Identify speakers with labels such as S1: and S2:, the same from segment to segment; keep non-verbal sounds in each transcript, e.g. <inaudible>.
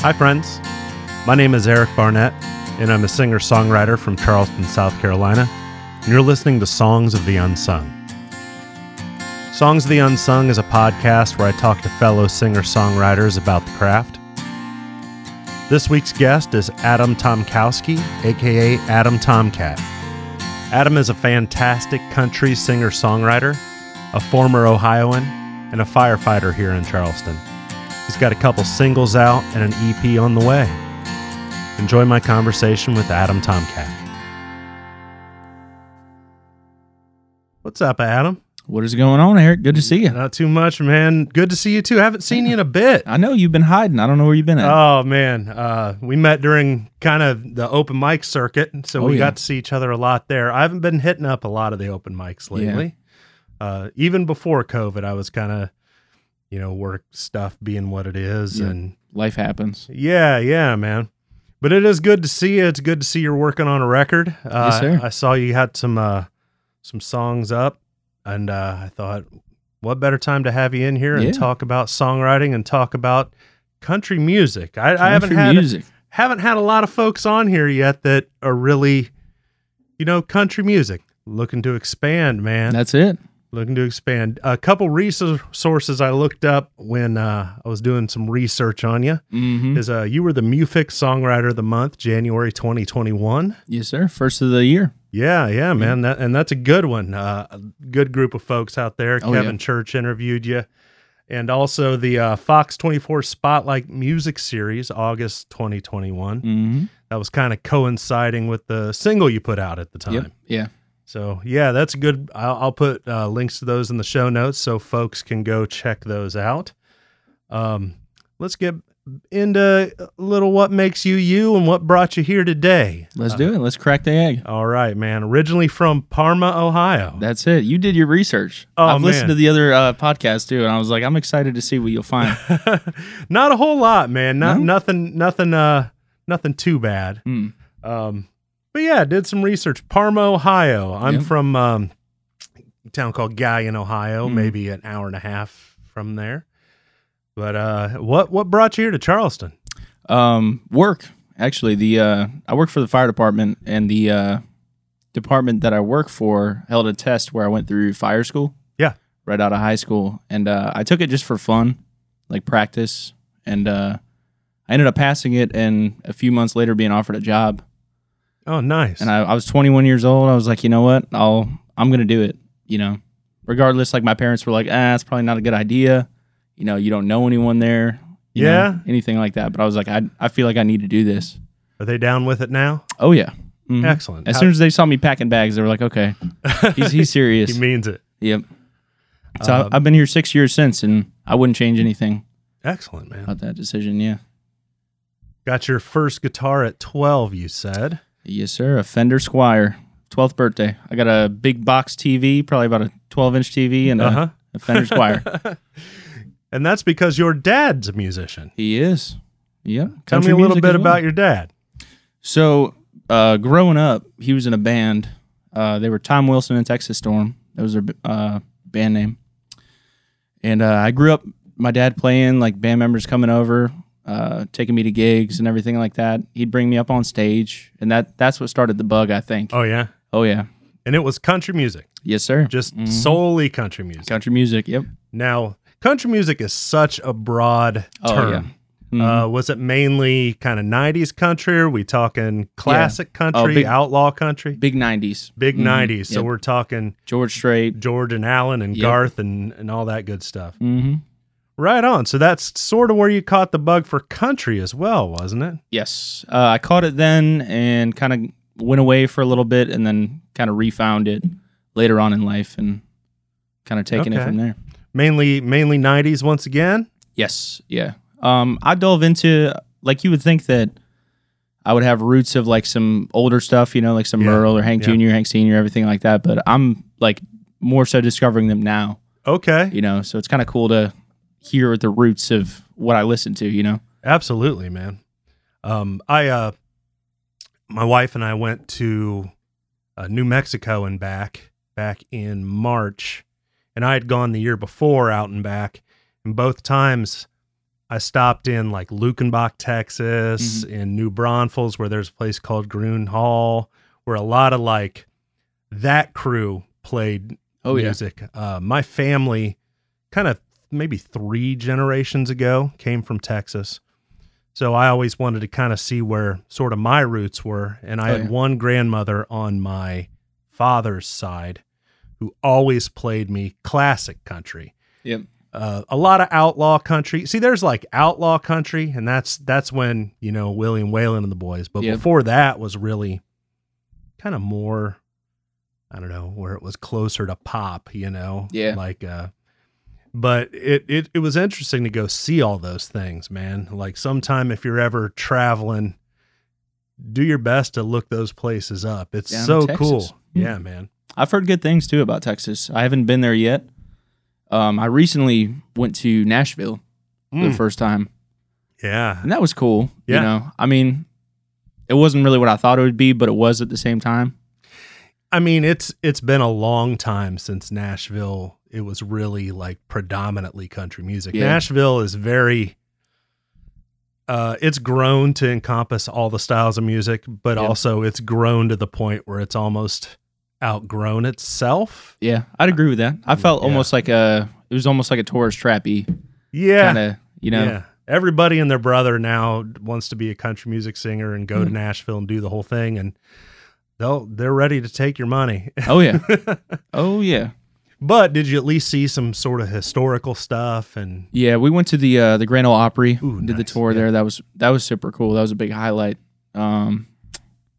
S1: Hi, friends. My name is Eric Barnett, and I'm a singer songwriter from Charleston, South Carolina, and you're listening to Songs of the Unsung. Songs of the Unsung is a podcast where I talk to fellow singer songwriters about the craft. This week's guest is Adam Tomkowski, aka Adam Tomcat. Adam is a fantastic country singer songwriter, a former Ohioan, and a firefighter here in Charleston. He's got a couple singles out and an EP on the way. Enjoy my conversation with Adam Tomcat. What's up, Adam?
S2: What is going on, Eric? Good to see you.
S1: Not too much, man. Good to see you too. I Haven't seen you in a bit.
S2: I know you've been hiding. I don't know where you've been at.
S1: Oh man, uh, we met during kind of the open mic circuit, so
S2: Oh,
S1: we
S2: yeah.
S1: got to see each other a lot there. I haven't been hitting up a lot of the open mics lately. Uh, even before COVID, I was kind of, you know, work stuff being what it is,
S2: Yeah.
S1: and
S2: Life happens.
S1: yeah, yeah, man. But it is good to see you. It's good to see you're working on a record. Uh,
S2: Yes, sir.
S1: I saw you had some uh, some songs up, and uh, I thought, what better time to have you in here and
S2: Yeah.
S1: talk about songwriting and talk about country music. I, I haven't had
S2: music.
S1: haven't had a lot of folks on here yet that are really, you know, country music. Looking to expand, man.
S2: That's it.
S1: Looking to expand. A couple resources I looked up when uh, I was doing some research on you
S2: Mm-hmm.
S1: is uh, you were the Mufic Songwriter of the Month, January 2021.
S2: Yes, sir. First of the year.
S1: Yeah, yeah, man. That and that's a good one. Uh, a good group of folks out there.
S2: Oh,
S1: Kevin
S2: yeah.
S1: Church interviewed you, and also the uh, Fox 24 Spotlight Music Series, August 2021.
S2: Mm-hmm.
S1: That was kind of coinciding with the single you put out at the time.
S2: Yep. Yeah.
S1: So yeah, that's good. I'll, I'll put uh, links to those in the show notes so folks can go check those out. Um, let's get into a little what makes you you and what brought you here today.
S2: Let's do it. Let's crack the egg.
S1: All right, man. Originally from Parma, Ohio.
S2: That's it. You did your research.
S1: Oh,
S2: I've listened to the other uh, podcast too, and I was like, I'm excited to see what you'll find. <laughs>
S1: Not a whole lot, man. Not
S2: No?
S1: nothing, nothing, uh, nothing too bad.
S2: Hmm.
S1: Um, but yeah, did some research. Parma, Ohio. I'm
S2: Yep.
S1: from um, a town called Galion, Ohio,
S2: Mm.
S1: maybe an hour and a half from there. But uh, what what brought you here to Charleston?
S2: Um, work actually. The uh, I work for the fire department, and the uh, department that I work for held a test where I went through fire school.
S1: Yeah.
S2: right out of high school, and uh, I took it just for fun, like practice, and uh, I ended up passing it, and a few months later being offered a job.
S1: Oh, nice.
S2: And I, I was 21 years old. I was like, you know what? I'll I'm gonna do it. You know, regardless. Like my parents were like, ah, it's probably not a good idea. You know, you don't know anyone there. you know,
S1: Yeah.
S2: anything like that. But I was like, I I feel like I need to do this.
S1: Are they down with it now?
S2: Oh yeah. Mhm.
S1: Excellent.
S2: As
S1: How-
S2: soon as they saw me packing bags, they were like, okay, he's he's <laughs> serious.
S1: he means it.
S2: yep. So
S1: Um,
S2: I've been here six years since, and I wouldn't change anything
S1: Excellent, man.
S2: about that decision. Yeah.
S1: Got your first guitar at 12, you said.
S2: Yes, sir. A Fender Squier, 12th birthday. I got a big box TV, probably about a 12 inch TV, and a,
S1: Uh-huh.
S2: a Fender Squier. <laughs>
S1: And that's because your dad's a musician.
S2: he is. Yep.
S1: Tell me a little bit
S2: well.
S1: about your dad.
S2: So, uh, growing up, he was in a band. Uh, they were Tom Wilson and Texas Storm. That was their uh, band name. And uh, I grew up, my dad playing, like band members coming over, uh, taking me to gigs and everything like that. He'd bring me up on stage, and that that's what started the bug, I think.
S1: Oh, yeah.
S2: Oh yeah,
S1: And it was country music,
S2: yes sir.
S1: just
S2: Mhm.
S1: solely country music.
S2: country music. Yep.
S1: Now, country music is such a broad
S2: Oh
S1: term.
S2: yeah. Mhm.
S1: Uh, was it mainly kind of 90s country? Or are we talking classic country,
S2: big-
S1: outlaw country?
S2: Big '90s.
S1: Big
S2: Mhm.
S1: 90s. So
S2: Yep.
S1: we're talking
S2: George Strait.
S1: George and Alan and
S2: Yep.
S1: Garth and, and all that good stuff.
S2: hmm
S1: Right on. So that's sort of where you caught the bug for country as well, wasn't it?
S2: Yes, uh, I caught it then and kind of went away for a little bit, and then kind of refound it later on in life, and kind of taking
S1: Okay.
S2: it from there.
S1: Mainly mainly 90s once again.
S2: Yes, yeah. Um, I dove into like you would think that I would have roots of like some older stuff, you know, like some
S1: Yeah,
S2: Merle or Hank
S1: yeah.
S2: Jr., Hank Senior, everything like that. But I'm like more so discovering them now,
S1: Okay.
S2: you know. So it's kind of cool to hear the roots of what I listen to, you know.
S1: Absolutely, man. Um, I, uh, my wife and I went to uh, New Mexico and back back in March, and I had gone the year before out and back, and both times I stopped in like Luckenbach, Texas,
S2: Mm-hmm.
S1: in New Braunfels, where there's a place called Gruene Hall, where a lot of like that crew played
S2: Oh yeah.
S1: music. Uh, my family, kind of maybe three generations ago, came from Texas. So I always wanted to kind of see where sort of my roots were. And I
S2: Oh,
S1: had
S2: yeah.
S1: one grandmother on my father's side who always played me classic country.
S2: Yep.
S1: Uh, a lot of outlaw country. See, there's like outlaw country, and that's that's when you know William Whalen and the boys. But
S2: Yep.
S1: before that was really kind of more, I don't know, where it was closer to pop. You know,
S2: Yeah.
S1: Like, uh, but it it it was interesting to go see all those things, man. Like sometime if you're ever traveling, do your best to look those places up. It's
S2: Down
S1: so cool.
S2: Hmm.
S1: Yeah, man.
S2: I've heard good things too about Texas. I haven't been there yet. Um, I recently went to Nashville for
S1: Mm.
S2: the first time,
S1: Yeah,
S2: and that was cool.
S1: Yeah.
S2: You know, I mean, it wasn't really what I thought it would be, but it was at the same time.
S1: I mean, it's it's been a long time since Nashville. It was really like predominantly country music.
S2: Yeah.
S1: Nashville is very. Uh, it's grown to encompass all the styles of music, but
S2: Yeah.
S1: also it's grown to the point where it's almost outgrown itself.
S2: Yeah, I'd agree with that. I felt
S1: Yeah.
S2: almost like a it was almost like a tourist trappy
S1: Yeah,
S2: kind of, you know.
S1: yeah. Everybody and their brother now wants to be a country music singer and go to
S2: Mhm.
S1: Nashville and do the whole thing, and they'll they're ready to take your money.
S2: Oh yeah. <laughs> oh yeah.
S1: But did you at least see some sort of historical stuff and
S2: Yeah, we went to the uh, the Grand Ole Opry.
S1: Ooh,
S2: did the tour
S1: Yeah.
S2: there. That was that was super cool. That was a big highlight. Um,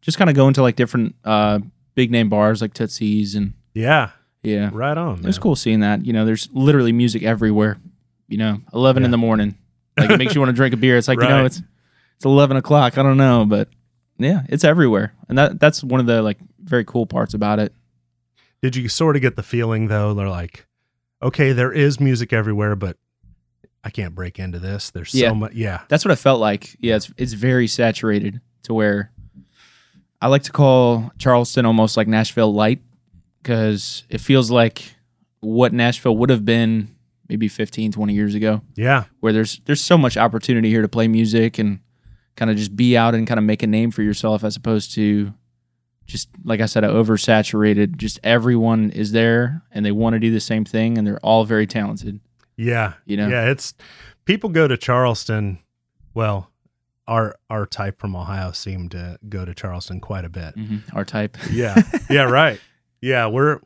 S2: just kind of going to like different uh, big name bars like Tootsie's and
S1: yeah,
S2: yeah,
S1: right on.
S2: it was cool seeing that. You know, there's literally music everywhere. You know, eleven in the morning, like it makes you want to drink a beer. It's like you know, it's it's eleven o'clock. I don't know, but yeah, it's everywhere, and that that's one of the like very cool parts about it.
S1: Did you sort of get the feeling though? They're like, okay, there is music everywhere, but I can't break into this. There's
S2: Yeah.
S1: so much. Yeah,
S2: That's what I felt like. Yeah, it's it's very saturated to where I like to call Charleston almost like Nashville light because it feels like what Nashville would have been maybe 15, 20 years ago,
S1: yeah,
S2: where there's there's so much opportunity here to play music and kind of just be out and kind of make a name for yourself as opposed to just like I said, oversaturated. Just everyone is there and they want to do the same thing and they're all very talented.
S1: yeah,
S2: You know?
S1: yeah. It's people go to Charleston. Well, our our type from Ohio seem to go to Charleston quite a bit.
S2: Mhm. Our type. <laughs>
S1: Yeah, yeah, <laughs> right. Yeah, we're.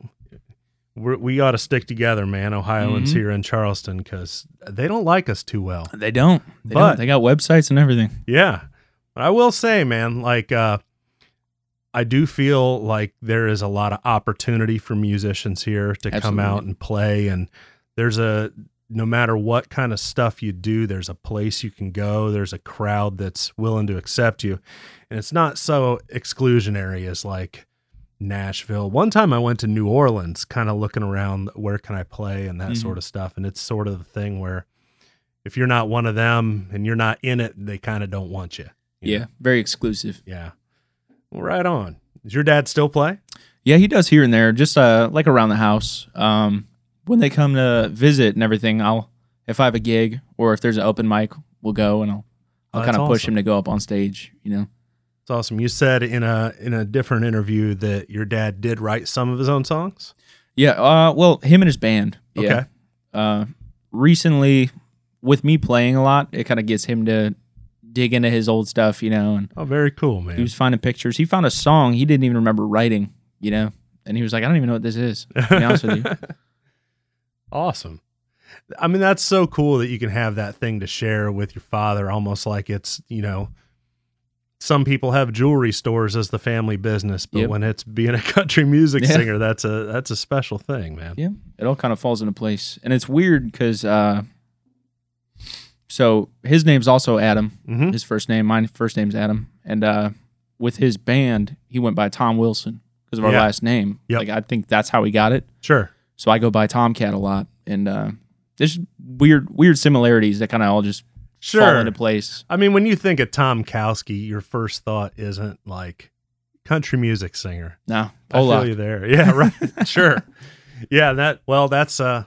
S1: We're, we ought to stick together, man. Ohioans
S2: Mhm.
S1: here in Charleston because they don't like us too well.
S2: They don't. They
S1: But-
S2: don't. They got websites and everything.
S1: Yeah. But I will say, man, like uh I do feel like there is a lot of opportunity for musicians here to come out and play and there's a no matter what kind of stuff you do, there's a place you can go, there's a crowd that's willing to accept you. And it's not so exclusionary as like Nashville. One time I went to New Orleans kind of looking around where can I play and that
S2: Mhm.
S1: sort of stuff and it's sort of the thing where if you're not one of them and you're not in it, they kind of don't want you. you
S2: Yeah,
S1: know?
S2: very exclusive.
S1: Yeah. Well, right on. Does your dad still play?
S2: Yeah, he does here and there, just uh, like around the house. Um, when they come to visit and everything, I'll if I have a gig or if there's an open mic, we'll go and I'll
S1: Oh,
S2: I'll
S1: that's
S2: kind of push him to go up on stage. You know.
S1: It's awesome. You said in a in a different interview that your dad did write some of his own songs.
S2: Yeah. Uh, well, him and his band.
S1: Okay.
S2: Yeah. Uh, recently, with me playing a lot, it kind of gets him to dig into his old stuff. You know, and
S1: Oh, very cool, man.
S2: he was finding pictures. He found a song he didn't even remember writing. You know, and he was like, I don't even know what this is. To be honest with you. <laughs>
S1: awesome. I mean, that's so cool that you can have that thing to share with your father, almost like it's, you know, some people have jewelry stores as the family business, but
S2: Yep.
S1: when it's being a country music
S2: Yeah.
S1: singer, that's a that's a special thing, man.
S2: Yeah, it all kind of falls into place, and it's weird because uh, so his name's also Adam.
S1: hmm
S2: His first name, my first name's Adam, and uh, with his band, he went by Tom Wilson because of our
S1: Yeah.
S2: last name.
S1: Yep.
S2: Like I think that's how he got it.
S1: Sure.
S2: So I go by Tomcat a lot, and uh, there's weird weird similarities that kind of all just
S1: sure.
S2: fall into place.
S1: I mean, when you think of Tomkowski, your first thought isn't like country music singer.
S2: No,
S1: I feel
S2: Pollock.
S1: you there. Yeah, right. <laughs> sure. Yeah, that well, that's uh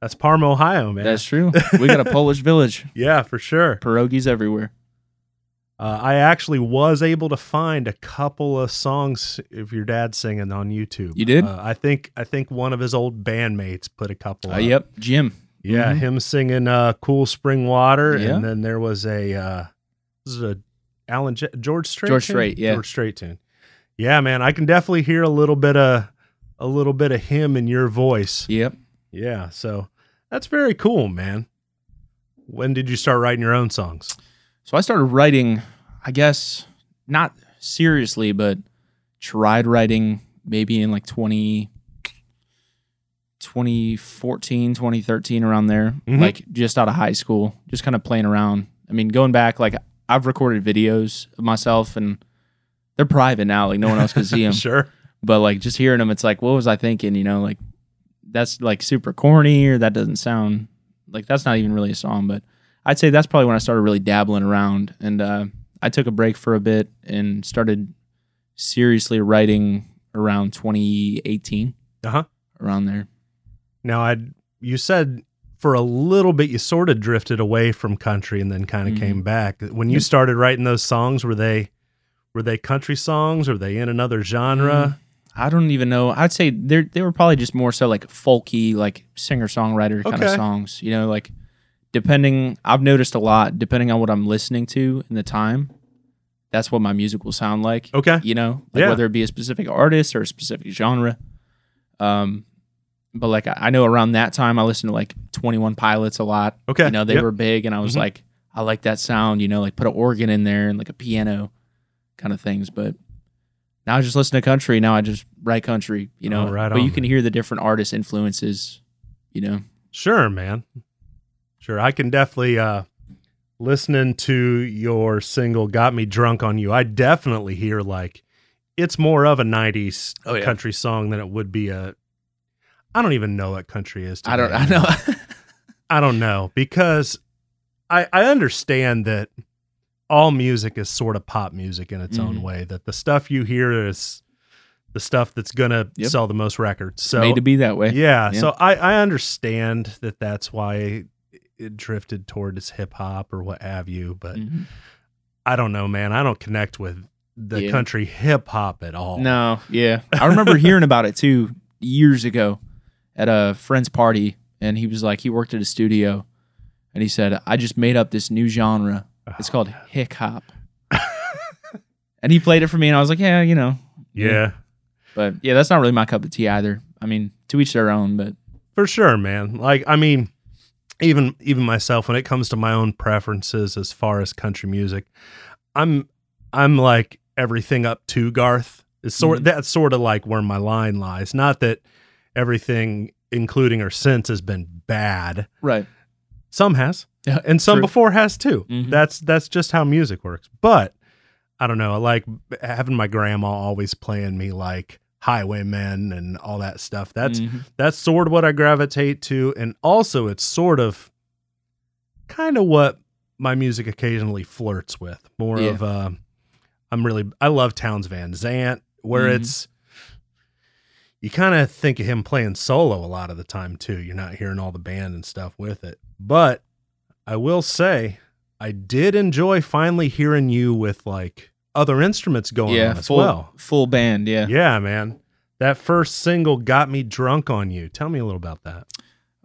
S1: That's Parma, Ohio, man.
S2: That's true. <laughs> We got a Polish village.
S1: yeah, for sure.
S2: Pierogies everywhere.
S1: Uh, I actually was able to find a couple of songs of your dad singing on YouTube.
S2: You did?
S1: Uh, I think I think one of his old bandmates put a couple.
S2: Uh,
S1: up.
S2: yep, Jim.
S1: Yeah,
S2: Mhm.
S1: him singing uh, "Cool Spring Water,"
S2: Yeah.
S1: and then there was a uh, this is a Alan J- George Strait
S2: George
S1: tune?
S2: Strait, yeah.
S1: George Strait tune. Yeah, man, I can definitely hear a little bit of a little bit of him in your voice.
S2: Yep.
S1: Yeah, so that's very cool, man. When did you start writing your own songs?
S2: So I started writing, I guess, not seriously, but tried writing maybe in like 20, 2014, 2013, around there,
S1: Mhm.
S2: like just out of high school, just kind of playing around. I mean, going back, like I've recorded videos of myself and they're private now, like no one else can see <laughs> them.
S1: Sure.
S2: But like just hearing them, it's like, what was I thinking? You know, like that's like super corny or that doesn't sound like that's not even really a song. But I'd say that's probably when I started really dabbling around. And uh, I took a break for a bit and started seriously writing around 2018,
S1: Uh huh.
S2: around there.
S1: Now, I you said for a little bit you sort of drifted away from country and then kind of
S2: Mhm.
S1: came back. When you started writing those songs, were they were they country songs? Or were they in another genre?
S2: I don't even know. I'd say they they were probably just more so like folky, like singer songwriter kind
S1: Okay.
S2: of songs. You know, like depending. I've noticed a lot depending on what I'm listening to in the time. That's what my music will sound like.
S1: Okay.
S2: You know, like
S1: Yeah.
S2: whether it be a specific artist or a specific genre. Um, but like I I know around that time I listened to like Twenty One Pilots a lot.
S1: Okay.
S2: You know, they
S1: Yep.
S2: were big, and I was
S1: Mhm.
S2: like, I like that sound. You know, like put an organ in there and like a piano, kind of things. But now I just listen to country. Now I just write country. You know,
S1: Oh, right
S2: but
S1: on,
S2: you can
S1: man.
S2: hear the different artist influences. You know,
S1: Sure, man. Sure. I can definitely uh listening to your single Got Me Drunk on You. I definitely hear like it's more of a 90s
S2: Oh, yeah.
S1: country song than it would be a I don't even know what country is.
S2: I don't. I know. <laughs>
S1: I don't know because I I understand that all music is sort of pop music in its own
S2: Mhm.
S1: way. That the stuff you hear is the stuff that's gonna
S2: Yep.
S1: sell the most records. So
S2: Made to be that way.
S1: yeah,
S2: Yeah.
S1: so I I understand that that's why it drifted towards hip hop or what have you. But
S2: Mhm.
S1: I don't know, man. I don't connect with the
S2: Yeah.
S1: country hip hop at all.
S2: No, yeah. I <laughs> remember hearing about it too years ago at a friend's party, and he was like, he worked at a studio, and he said, I just made up this new genre. It's
S1: Oh,
S2: called hick hop. <laughs> and he played it for me, and I was like, yeah, you know.
S1: Yeah,
S2: But yeah, that's not really my cup of tea either. I mean, to each their own, but
S1: for sure, man. Like I mean, even even myself when it comes to my own preferences as far as country music, I'm I'm like everything up to Garth. Is sort
S2: Mhm.
S1: that's sort of like where my line lies. Not that everything, including or since, has been bad.
S2: right.
S1: Some has. And some
S2: true.
S1: before has too.
S2: Mhm.
S1: That's that's just how music works. But I don't know. I like having my grandma always playing me like Highwaymen and all that stuff. That's
S2: Mhm.
S1: that's sort of what I gravitate to, and also it's sort of kind of what my music occasionally flirts with. More
S2: Yeah.
S1: of uh, I'm really I love Townes Van Zandt, where
S2: Mhm.
S1: it's you kind of think of him playing solo a lot of the time too. You're not hearing all the band and stuff with it. But I will say I did enjoy finally hearing you with like other instruments going
S2: yeah,
S1: on as
S2: full,
S1: well.
S2: full band. Yeah.
S1: Yeah, man. That first single got me drunk on you. Tell me a little about that.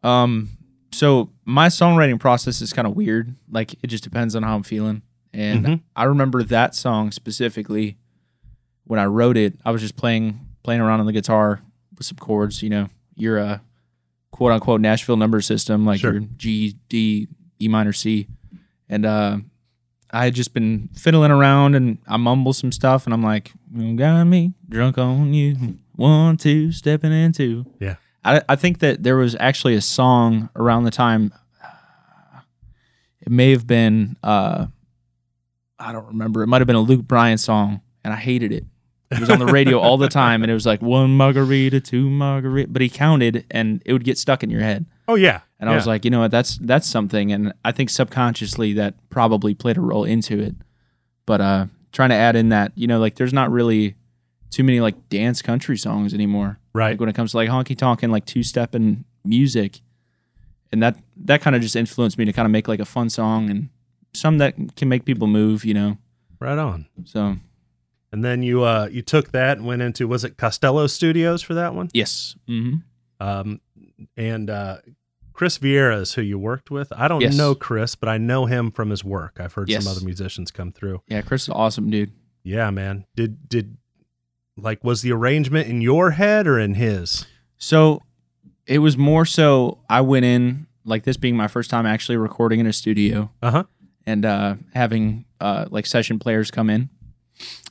S2: Um, so my songwriting process is kind of weird. Like it just depends on how I'm feeling. And
S1: Mhm.
S2: I remember that song specifically when I wrote it. I was just playing playing around on the guitar with some chords. You know, your uh, quote unquote Nashville number system, like
S1: Sure.
S2: your G, D, E minor, C, and uh, I had just been fiddling around and I mumble some stuff, and I'm like, "You got me drunk on you, one, two, stepping into."
S1: Yeah.
S2: I, I think that there was actually a song around the time. It may have been, uh, I don't remember. It might have been a Luke Bryan song, and I hated it. It was on the radio all the time, and it was like one margarita, two margarita, but he counted, and it would get stuck in your head.
S1: Oh yeah.
S2: And I was like, you know what, that's that's something, and I think subconsciously that probably played a role into it. But uh, trying to add in that, you know, like there's not really too many like dance country songs anymore.
S1: right.
S2: Like when it comes to like honky tonk and like two step and music, and that that kind of just influenced me to kind of make like a fun song and some that can make people move, you know.
S1: Right on.
S2: So
S1: And then you uh you took that and went into was it Costello Studios for that one?
S2: yes, Mm-hmm.
S1: Um and uh Chris Vieira is who you worked with. I don't
S2: Yes.
S1: know Chris, but I know him from his work. I've heard
S2: Yes.
S1: some other musicians come through.
S2: yeah, Chris is an awesome, dude.
S1: Yeah, man. Did did like was the arrangement in your head or in his?
S2: So it was more so I went in like this being my first time actually recording in a studio
S1: Uh-huh.
S2: and uh, having uh, like session players come in.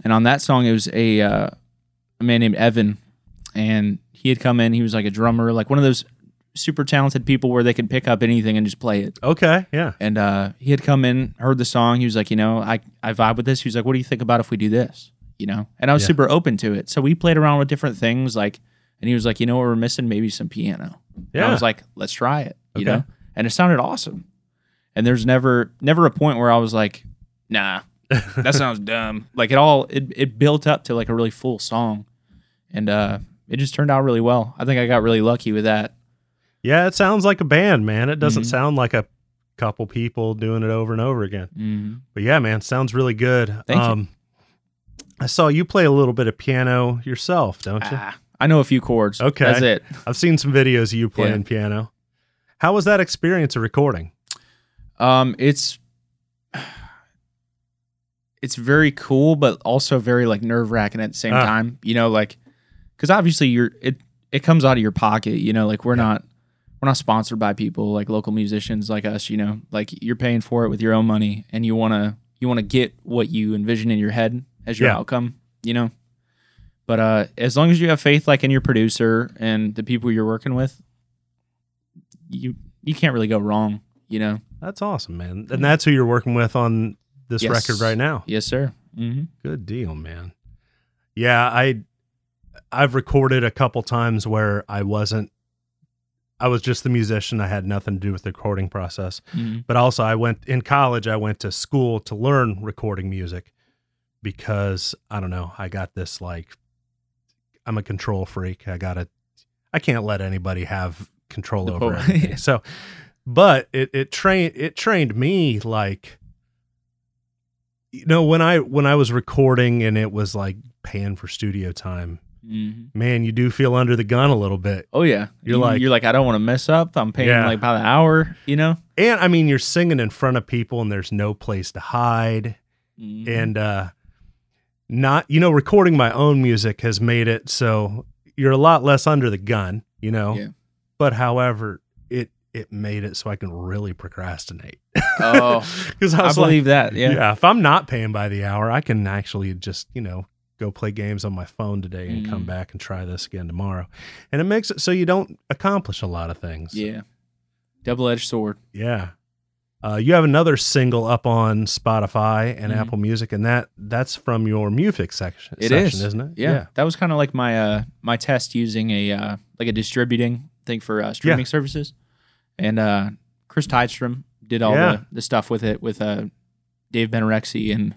S2: And on that song, it was a uh, a man named Evan, and he had come in. He was like a drummer, like one of those super talented people where they could pick up anything and just play it.
S1: Okay, yeah.
S2: And uh, he had come in, heard the song. He was like, you know, I I vibe with this. He was like, what do you think about if we do this? You know, and I was
S1: Yeah.
S2: super open to it. So we played around with different things, like, and he was like, you know, what we're missing maybe some piano. And
S1: Yeah.
S2: I was like, let's try it. You
S1: Okay.
S2: know, and it sounded awesome. And there's never never a point where I was like, nah, <laughs> that sounds dumb. Like it all it it built up to like a really full song, and uh, it just turned out really well. I think I got really lucky with that.
S1: Yeah, it sounds like a band, man. It doesn't
S2: Mhm.
S1: sound like a couple people doing it over and over again.
S2: Mm-hmm.
S1: But yeah, man, sounds really good.
S2: Thank you.
S1: um I saw you play a little bit of piano yourself, don't you?
S2: Ah, I know a few chords.
S1: Okay.
S2: that's it. <laughs>
S1: I've seen some videos of you
S2: Yeah.
S1: playing piano. How was that experience of recording?
S2: Um, it's it's very cool, but also very like nerve wracking at the same
S1: Ah.
S2: time. You know, like because obviously you're it it comes out of your pocket. You know, like we're not we're not sponsored by people like local musicians like us. You know, like you're paying for it with your own money, and you wanna you wanna get what you envision in your head as your
S1: Yeah.
S2: outcome. You know. But uh, as long as you have faith, like in your producer and the people you're working with, you you can't really go wrong. You know.
S1: That's awesome, man. And that's who you're working with on this
S2: Yes.
S1: record right now.
S2: Yes, sir. Mm-hmm.
S1: Good deal, man. Yeah, I I've recorded a couple times where I wasn't I was just the musician. I had nothing to do with the recording process.
S2: Mm-hmm.
S1: But also I went in college, I went to school to learn recording music because I don't know, I got this like I'm a control freak. I got to I can't let anybody have control
S2: The
S1: over
S2: po- <laughs>
S1: everything. So but it it trained it trained me like you know when I when I was recording and it was like paying for studio time,
S2: Mm-hmm.
S1: man, you do feel under the gun a little bit.
S2: Oh yeah,
S1: You're
S2: You-
S1: like-
S2: you're like I don't want to mess up. I'm paying
S1: Yeah.
S2: like by the hour. You know.
S1: And I mean, you're singing in front of people and there's no place to hide.
S2: Mhm.
S1: and uh not you know recording my own music has made it so you're a lot less under the gun you know
S2: Yeah.
S1: but however it it made it so i can really procrastinate
S2: Oh, <laughs>
S1: because i
S2: I
S1: was like
S2: believe that.
S1: yeah.
S2: Yeah.
S1: if i'm not paying by the hour i can actually just you know go play games on my phone today and come
S2: Mhm.
S1: back and try this again tomorrow and it makes it so you don't accomplish a lot of things
S2: Yeah. Double edged sword.
S1: yeah. Uh, you have another single up on Spotify and
S2: Mhm.
S1: Apple Music, and that that's from your music section,
S2: It
S1: section
S2: is.
S1: isn't it?
S2: Yeah. That was kind of like my uh my test using a uh like a distributing thing for uh, streaming services, and uh Chris Tidestrom did all
S1: Yeah.
S2: the, the stuff with it with uh Dave Benorexi and.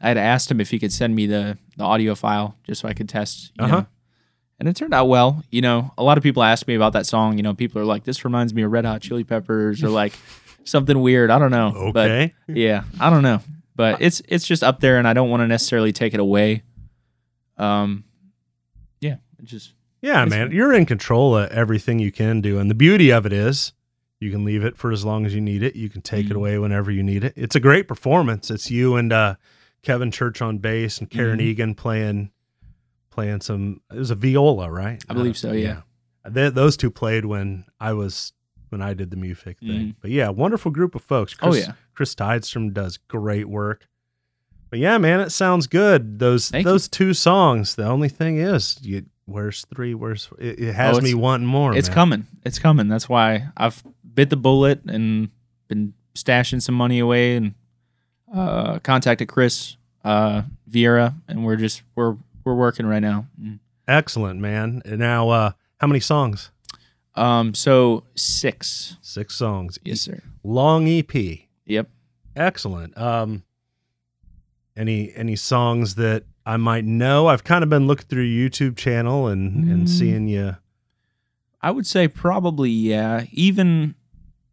S2: I had asked him if he could send me the, the audio file just so I could test. You
S1: Uh-huh.
S2: know. And it turned out well. You know, a lot of people ask me about that song. You know, people are like, "This reminds me of Red Hot Chili Peppers," or like <laughs> something weird. I don't know. But yeah, I don't know. But it's it's just up there, and I don't want to necessarily take it away. Um, yeah, just
S1: yeah, man,
S2: fun.
S1: you're in control of everything you can do, and the beauty of it is you can leave it for as long as you need it. You can take it
S2: Mhm.
S1: away whenever you need it. It's a great performance. It's you and uh, Kevin Church on bass and Karen
S2: Mhm.
S1: Egan playing playing some. It was a viola, right?
S2: I believe so, yeah.
S1: They, those two played when I was when I did the music thing.
S2: Mhm.
S1: But yeah, wonderful group of folks.
S2: oh
S1: Chris,
S2: yeah,
S1: Chris Tidestrom does great work. But yeah, man, it sounds good. Those
S2: Thank
S1: those two songs. The only thing is, you where's three? Where's it, it has
S2: Oh,
S1: me wanting more.
S2: it's
S1: man.
S2: coming. It's coming. That's why I've bit the bullet and been stashing some money away and uh, contacted Chris uh, Vieira, and we're just we're we're working right now. Mm.
S1: Excellent, man. And now, uh, how many songs?
S2: Um, so six.
S1: Six songs.
S2: Yes, sir.
S1: Long EP.
S2: Yep.
S1: Excellent. Um, any any songs that I might know? I've kind of been looking through your YouTube channel and and
S2: Mm.
S1: seeing you.
S2: I would say probably yeah. Even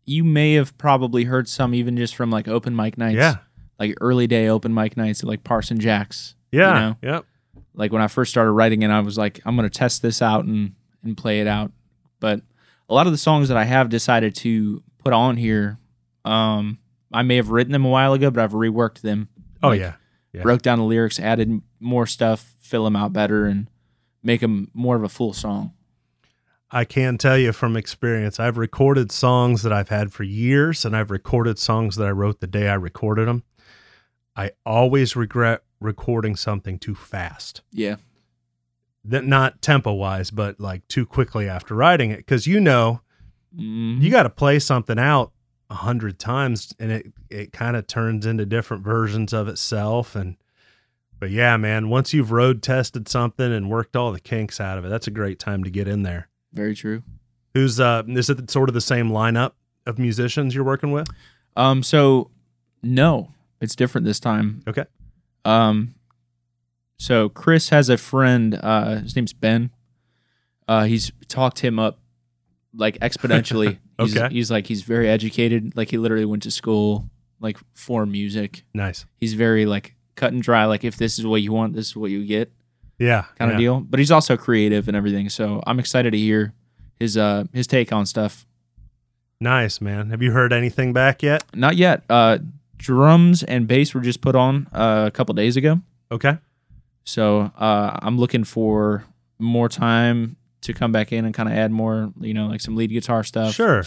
S2: you may have probably heard some even just from like open mic nights.
S1: Yeah.
S2: Like early day open mic nights at like Parson Jacks.
S1: Yeah.
S2: know?
S1: Yep.
S2: Like when I first started writing it, I was like, I'm gonna test this out and and play it out. But a lot of the songs that I have decided to put on here, um, I may have written them a while ago, but I've reworked them.
S1: Oh
S2: Like,
S1: yeah. Yeah.
S2: Broke down the lyrics, added more stuff, fill them out better, and make them more of a full song.
S1: I can tell you from experience, I've recorded songs that I've had for years, and I've recorded songs that I wrote the day I recorded them. I always regret recording something too fast.
S2: Yeah.
S1: That not tempo wise, but like too quickly after writing it. Because you know,
S2: Mhm.
S1: you got to play something out a hundred times, and it it kind of turns into different versions of itself. And but yeah, man, once you've road tested something and worked all the kinks out of it, that's a great time to get in there.
S2: Very true.
S1: Who's uh is it sort of the same lineup of musicians you're working with?
S2: Um, so no, it's different this time.
S1: Okay.
S2: Um, so Chris has a friend. Uh, his name's Ben. Uh, he's talked him up like exponentially. <laughs> he's,
S1: Okay.
S2: He's like he's very educated. Like he literally went to school like for music.
S1: Nice.
S2: He's very like cut and dry. Like if this is what you want, this is what you get
S1: Yeah.
S2: kind
S1: yeah.
S2: of deal. But he's also creative and everything. So I'm excited to hear his uh his take on stuff.
S1: Nice, man. Have you heard anything back yet?
S2: Not yet. Uh, drums and bass were just put on uh, a couple days ago.
S1: Okay.
S2: So uh, I'm looking for more time to come back in and kind of add more, you know, like some lead guitar stuff.
S1: Sure.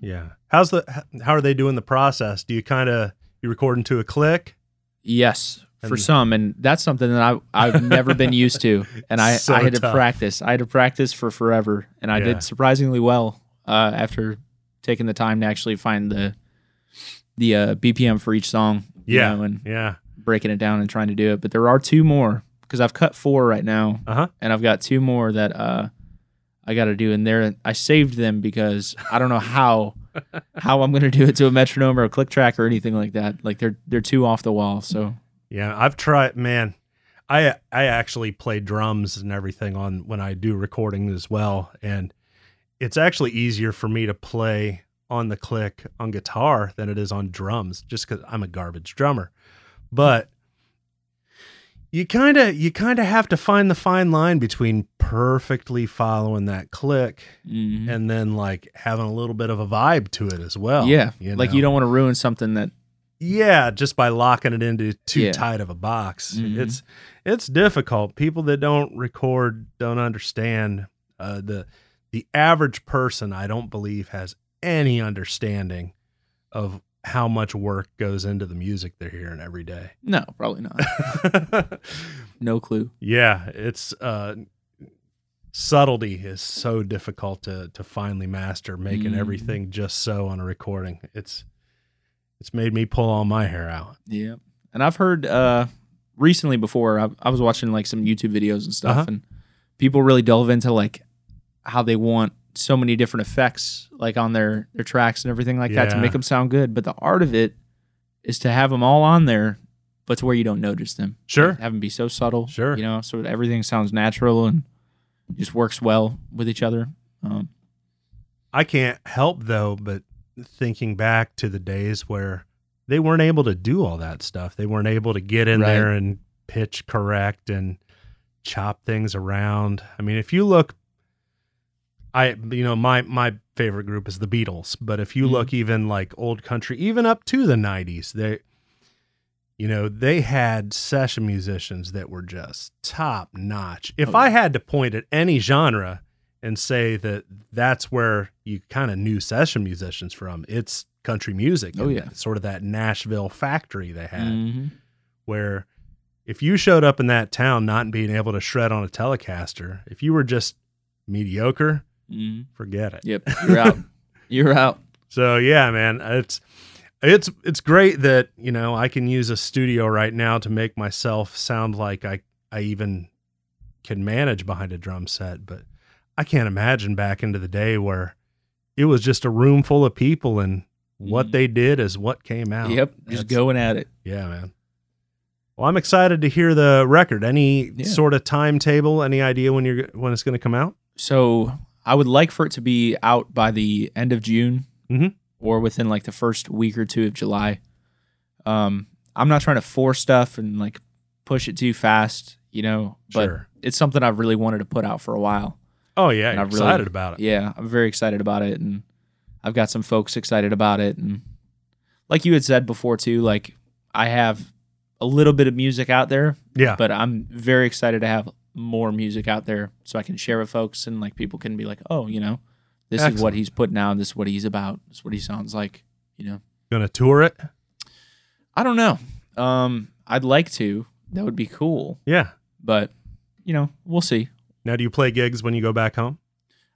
S1: Yeah. How's the how are they doing the process? Do you kind of you record into a click?
S2: Yes, for some, and that's something that I I've never been used to, <laughs> and I
S1: So
S2: I had to practice. I had to practice for forever, and I
S1: Yeah.
S2: did surprisingly well uh, after taking the time to actually find the the uh, BPM for each song. you
S1: Yeah.
S2: know, and
S1: Yeah.
S2: breaking it down and trying to do it. But there are two more because I've cut four right now,
S1: Uh huh.
S2: and I've got two more that uh, I got to do. And there, I saved them because I don't know how <laughs> how I'm gonna do it to a metronome or a click track or anything like that. Like they're they're too off the wall. So
S1: Yeah. I've tried. Man, I I actually play drums and everything on when I do recording as well, and it's actually easier for me to play on the click on guitar than it is on drums, just because I'm a garbage drummer. But you kind of you kind of have to find the fine line between perfectly following that click
S2: mhm.
S1: and then like having a little bit of a vibe to it as well.
S2: yeah,
S1: you
S2: like you don't want to ruin something that
S1: Yeah, just by locking it into too
S2: Yeah.
S1: tight of a box.
S2: Mhm.
S1: It's it's difficult. People that don't record don't understand uh, the the average person. I don't believe has any understanding of how much work goes into the music they're hearing every day.
S2: no, probably not. <laughs> no clue.
S1: yeah, it's uh, subtlety is so difficult to to finally master. Making
S2: Mhm.
S1: everything just so on a recording, it's it's made me pull all my hair out.
S2: Yeah, and I've heard uh recently before. I, I was watching like some YouTube videos and stuff,
S1: Uh-huh.
S2: and people really delve into like how they want so many different effects like on their their tracks and everything like that to
S1: Yeah.
S2: make them sound good. But the art of it is to have them all on there, but to where you don't notice them.
S1: Sure.
S2: Have them be so subtle.
S1: Sure.
S2: you know, so that everything sounds natural and just works well with each other. Um,
S1: I can't help though, but thinking back to the days where they weren't able to do all that stuff. They weren't able to get in
S2: Right.
S1: there and pitch correct and chop things around. I mean, if you look I you know, my my favorite group is the Beatles, but if you
S2: Mhm.
S1: look even like old country, even up to the 90s, they you know, they had session musicians that were just top notch. If
S2: Oh,
S1: I had to point at any genre and say that that's where you kind of knew session musicians from, it's country music.
S2: Oh, yeah.
S1: Sort of that Nashville factory they had
S2: mhm.
S1: where if you showed up in that town not being able to shred on a Telecaster, if you were just mediocre,
S2: Mhm.
S1: forget it.
S2: Yep, you're out. <laughs> You're out.
S1: So yeah, man, it's it's it's great that you know I can use a studio right now to make myself sound like I I even can manage behind a drum set, but I can't imagine back into the day where it was just a room full of people and what
S2: Mhm.
S1: they did is what came out.
S2: Yep, just
S1: That's-
S2: going at it.
S1: Yeah, man. Well, I'm excited to hear the record. Any
S2: Yeah.
S1: sort of timetable? Any idea when you're when it's going to come out?
S2: So I would like for it to be out by the end of June.
S1: Mhm.
S2: or within like the first week or two of July. Um, I'm not trying to force stuff and like push it too fast, you know, but
S1: Sure.
S2: it's something I've really wanted to put out for a while.
S1: Oh yeah, you're
S2: I've really-
S1: excited about it.
S2: Yeah, I'm very excited about it, and I've got some folks excited about it. And like you had said before too, like I have a little bit of music out there,
S1: Yeah.
S2: but I'm very excited to have more music out there so I can share with folks and like people can be like, oh, you know, this is what he's putting out. This is what he's about. This is what he sounds like. You know,
S1: Gonna tour it?
S2: I don't know. Um, I'd like to. That would be cool,
S1: Yeah.
S2: but you know, we'll see.
S1: Now, do you play gigs when you go back home?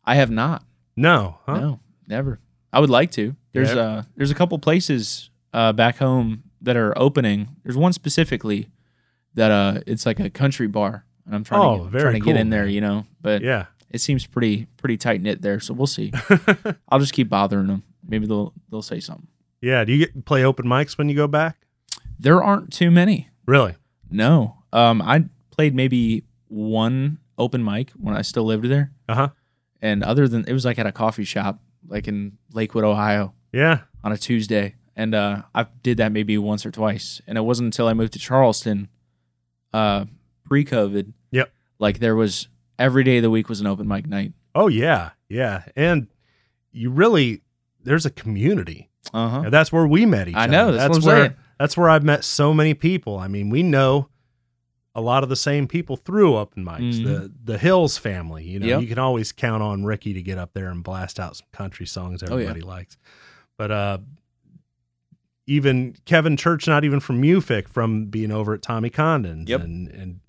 S2: I have not.
S1: No. Huh?
S2: No, never. I would like to. There's
S1: Yeah.
S2: uh there's a couple places uh back home that are opening. There's one specifically that uh it's like a country bar, and I'm trying
S1: Oh,
S2: to get, trying to get in there,
S1: man.
S2: you know. But
S1: Yeah.
S2: it seems pretty pretty tight knit there, so we'll see. <laughs> I'll just keep bothering them. Maybe they'll they'll say something.
S1: yeah. Do you get play open mics when you go back?
S2: There aren't too many.
S1: Really?
S2: No. Um, I played maybe one open mic when I still lived there,
S1: Uh huh.
S2: and other than it was like at a coffee shop, like in Lakewood, Ohio.
S1: Yeah.
S2: on a Tuesday, and uh, I did that maybe once or twice. And it wasn't until I moved to Charleston, uh, pre-COVID,
S1: Yep.
S2: like there was every day of the week was an open mic night.
S1: Oh yeah. Yeah. And you really there's a community.
S2: Uh huh.
S1: And that's where we met each
S2: I
S1: other.
S2: know, that's what I'm
S1: where
S2: saying.
S1: that's where I've met so many people. I mean, we know a lot of the same people through open mics.
S2: Mhm.
S1: The the Hills family, you know,
S2: Yep.
S1: you can always count on Ricky to get up there and blast out some country songs
S2: Oh, yeah.
S1: everybody likes. But uh even Kevin Church, not even from Mufic, from being over at Tommy Condon's.
S2: Yep.
S1: And and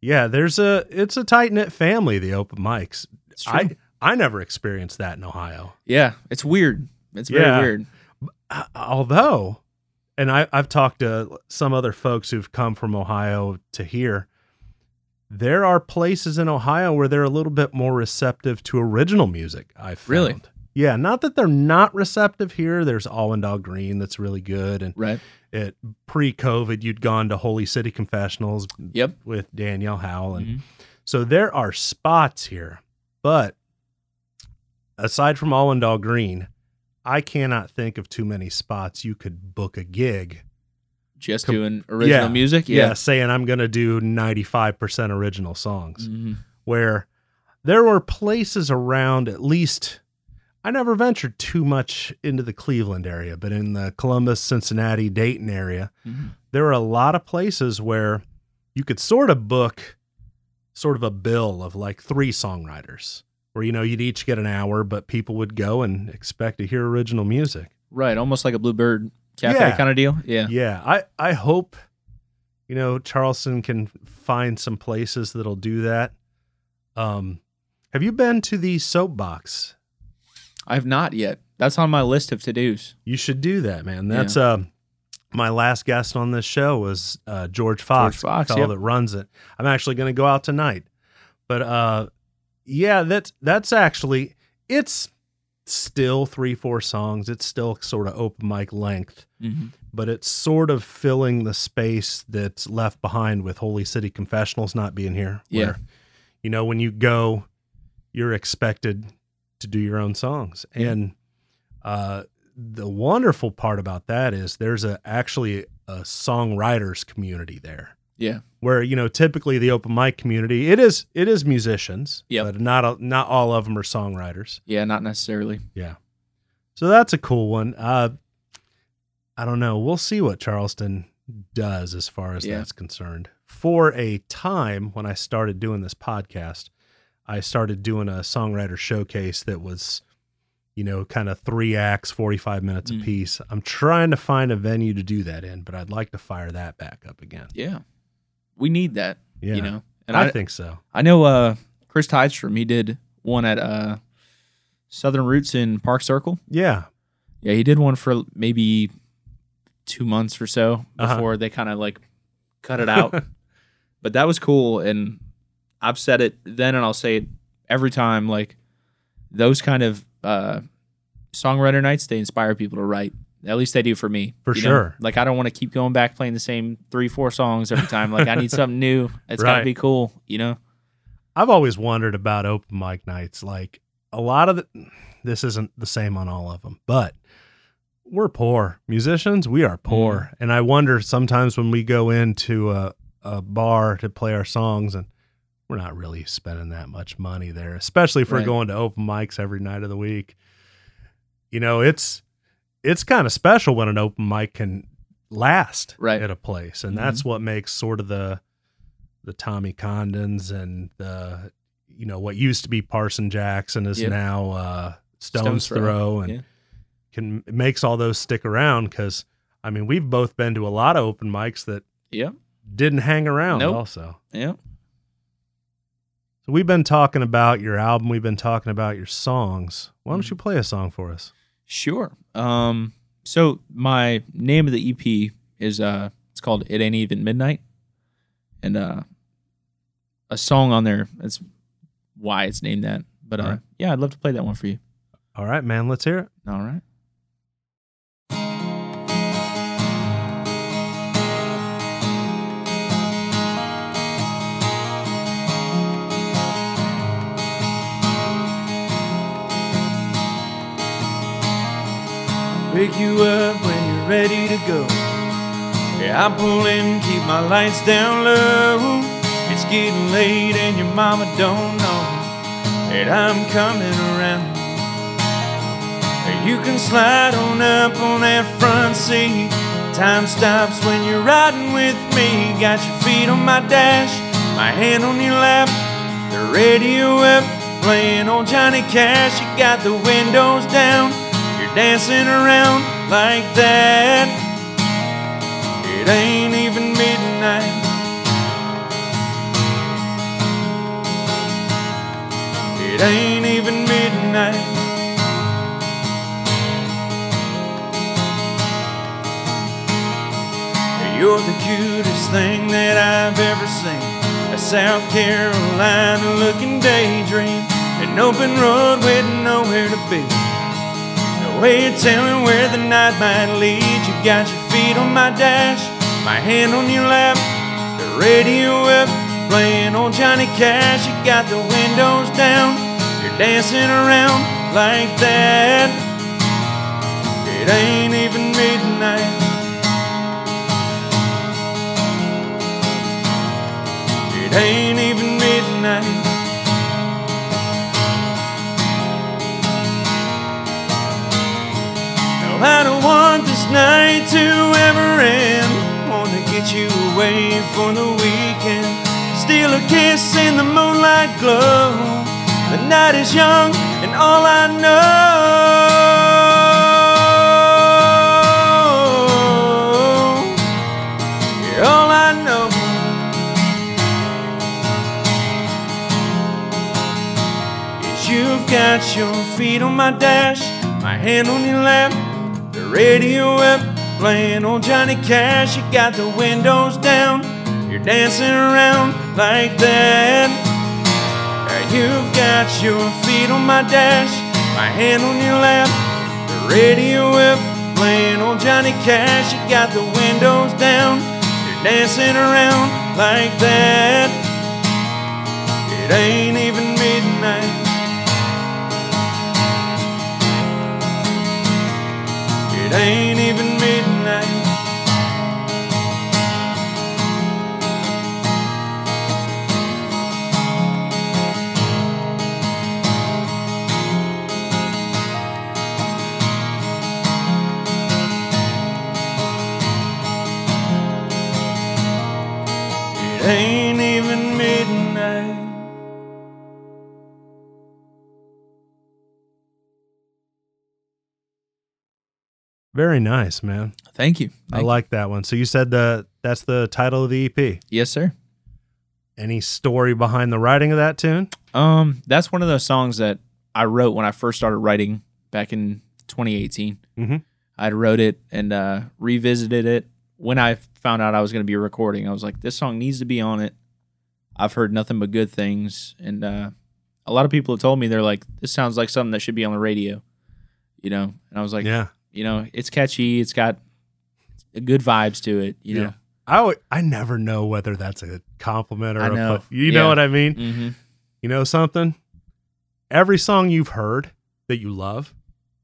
S1: yeah, there's a it's a tight knit family, the open mics. I I never experienced that in Ohio.
S2: yeah, it's weird. It's very
S1: Yeah.
S2: weird.
S1: Uh, although and I, i've talked to some other folks who've come from ohio to here there are places in ohio where they're a little bit more receptive to original music i've found.
S2: Really?
S1: yeah not that they're not receptive here there's Allendale green that's really good and
S2: Right.
S1: At pre-covid you'd gone to holy city confessionals
S2: Yep.
S1: with danielle howell and
S2: Mhm.
S1: so there are spots here, but aside from Allendale Green, I cannot think of too many spots you could book a gig.
S2: Just
S1: Com-
S2: doing original
S1: Yeah.
S2: music.
S1: Yeah,
S2: Yeah.
S1: saying I'm going to do 95% original songs.
S2: Mhm.
S1: Where there were places around at least I never ventured too much into the Cleveland area, but in the Columbus, Cincinnati, Dayton area,
S2: Mhm.
S1: there were a lot of places where you could sort of book sort of a bill of like three songwriters where you know you'd each get an hour but people would go and expect to hear original music
S2: Right. Almost like a Bluebird Cafe
S1: Yeah.
S2: kind of deal. Yeah.
S1: yeah i i hope you know charleston can find some places that'll do that um have you been to the soapbox
S2: I've not yet. That's on my list of to dos.
S1: you should do that man that's uh my last guest on this show was uh, George Fox,
S2: George Fox,
S1: the fellow
S2: yep.
S1: that runs it. I'm actually going to go out tonight, but uh, yeah, that's that's actually it's still three four songs. It's still sort of open mic length,
S2: Mm-hmm.
S1: but it's sort of filling the space that's left behind with Holy City Confessionals not being here.
S2: Yeah.
S1: Where, you know, when you go, you're expected to do your own songs, and uh, the wonderful part about that is there's a actually a songwriters community there
S2: Yeah.
S1: where you know typically the open mic community it is it is musicians
S2: Yep.
S1: but not a, not all of them are songwriters
S2: Yeah. Not necessarily.
S1: yeah so that's a cool one uh i don't know we'll see what charleston does as far as
S2: Yeah.
S1: that's concerned for a time when i started doing this podcast i started doing a songwriter showcase that was you know kind of three acts 45 minutes
S2: Mm.
S1: apiece i'm trying to find a venue to do that in but i'd like to fire that back up again
S2: Yeah. We need that.
S1: yeah
S2: You know. And
S1: I,
S2: I,
S1: think so
S2: I know uh Chris Tidestrom, he did one at uh Southern Roots in Park Circle.
S1: yeah
S2: Yeah, he did one for maybe two months or so
S1: Uh-huh.
S2: before they kind of like cut it out. <laughs> but that was cool. And I've said it then and I'll say it every time. Like those kind of uh, songwriter nights, they inspire people to write. At least they do for me.
S1: For
S2: you know?
S1: sure.
S2: Like I don't want to keep going back playing the same three, four songs every time. Like I need something new. It's got
S1: Right.
S2: to be cool, you know?
S1: I've always wondered about open mic nights. Like a lot of the, this isn't the same on all of them, but we're poor musicians. We are poor, and I wonder sometimes when we go into a, a bar to play our songs, and we're not really spending that much money there, especially if we're
S3: Right.
S1: going to open mics every night of the week. You know, it's it's kind of special when an open mic can last
S3: Right.
S1: at a place, and that's what makes sort of the the Tommy Condons and the you know what used to be Parson Jackson is
S3: Yep.
S1: now uh, Stones,
S3: Stones
S1: Throw,
S3: Throw,
S1: and
S3: yeah.
S1: can makes all those stick around because I mean we've both been to a lot of open mics that
S3: Yep.
S1: didn't hang around
S3: Nope.
S1: also.
S3: Yep.
S1: So we've been talking about your album, we've been talking about your songs. Why don't you play a song for us?
S3: Sure. Um, so my name of the EP is uh it's called It Ain't Even Midnight. And uh a song on there that's why it's named that. But uh
S1: Alright.
S3: yeah, I'd love to play that one for you.
S1: All right, man, let's hear it.
S3: All right.
S2: Pick you up when you're ready to go. Yeah, I pull in, keep my lights down low. It's getting late and your mama don't know that I'm coming around. You can slide on up on that front seat. Time stops when you're riding with me. Got your feet on my dash, my hand on your lap, the radio up, playing old Johnny Cash. You got the windows down, dancing around like that. It ain't even midnight. It ain't even midnight. You're the cutest thing that I've ever seen. A South Carolina looking daydream. An open road with nowhere to be. Way of telling where the night might lead. You got your feet on my dash, my hand on your lap, the radio up, playing on Johnny Cash. You got the windows down, you're dancing around like that. It ain't even midnight. It ain't even midnight. I don't want this night to ever end. Want to get you away for the weekend. Steal a kiss in the moonlight glow. The night is young, and all I know, all I know. is you've got your feet on my dash, my hand on your lap, radio up, playing on Johnny Cash. You got the windows down, you're dancing around like that. You've got your feet on my dash, my hand on your lap, the radio up, playing on Johnny Cash. You got the windows down, you're dancing around like that. It ain't even It ain't even midnight. It ain't
S1: Very nice, man.
S3: Thank you.
S1: I
S3: Thank you.
S1: like that one. So you said the that's the title of the EP.
S3: Yes, sir.
S1: Any story behind the writing of that tune?
S3: Um, that's one of those songs that I wrote when I first started writing back in 2018.
S1: Mhm.
S3: I wrote it and uh, revisited it when I found out I was going to be recording. I was like, this song needs to be on it. I've heard nothing but good things, and uh, a lot of people have told me they're like, this sounds like something that should be on the radio, you know. And I was like,
S1: yeah.
S3: You know, it's catchy, it's got good vibes to it, you know.
S1: Yeah. I alwa- I never know whether that's a compliment or
S3: I
S1: a
S3: know.
S1: fu- you know what I mean?
S3: Mm-hmm.
S1: You know something? Every song you've heard that you love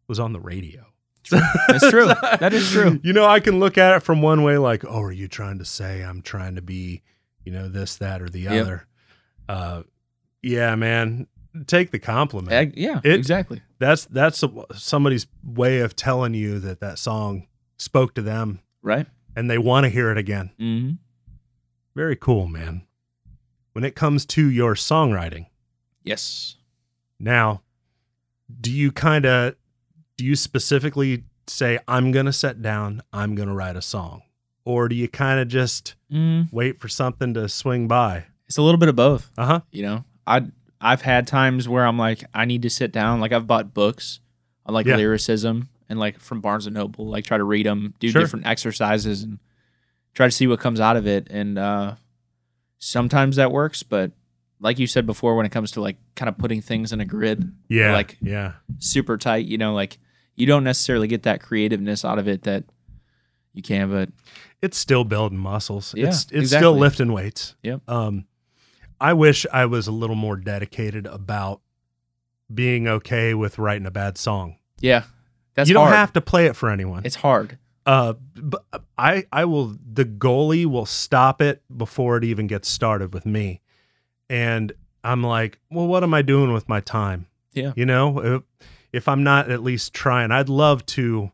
S1: was on the radio.
S2: That's <laughs> true. That is true.
S1: You know, I can look at it from one way, like, oh, are you trying to say I'm trying to be, you know, this, that, or the
S2: Yep.
S1: other? Uh, yeah, man. Take the compliment.
S2: Ag- yeah,
S1: It-
S2: exactly.
S1: that's that's somebody's way of telling you that that song spoke to them
S2: Right.
S1: and they want to hear it again.
S2: Mm-hmm.
S1: Very cool, man. When it comes to your songwriting,
S2: Yes.
S1: now, do you kind of do you specifically say I'm going to sit down, I'm going to write a song? Or do you kind of just
S2: Mm,
S1: wait for something to swing by?
S2: it's a little bit of both.
S1: Uh-huh.
S2: You know, I I've had times where I'm like, I need to sit down. Like I've bought books on like
S1: Yeah.
S2: lyricism and like from Barnes and Noble, like try to read them, do
S1: Sure.
S2: different exercises, and try to see what comes out of it. And uh, sometimes that works, but like you said before, when it comes to like kind of putting things in a grid,
S1: Yeah.
S2: Like-
S1: yeah.
S2: super tight, you know, like you don't necessarily get that creativeness out of it that you can, but
S1: It's still building muscles.
S2: Yeah,
S1: it's it's still lifting weights.
S2: Yep.
S1: Um I wish I was a little more dedicated about being okay with writing a bad song.
S2: yeah, that's
S1: you don't
S2: hard.
S1: have to play it for anyone.
S2: it's hard.
S1: Uh, but I I will the goalie will stop it before it even gets started with me, and I'm like, well, what am I doing with my time?
S2: Yeah.
S1: you know, if, if I'm not at least trying, I'd love to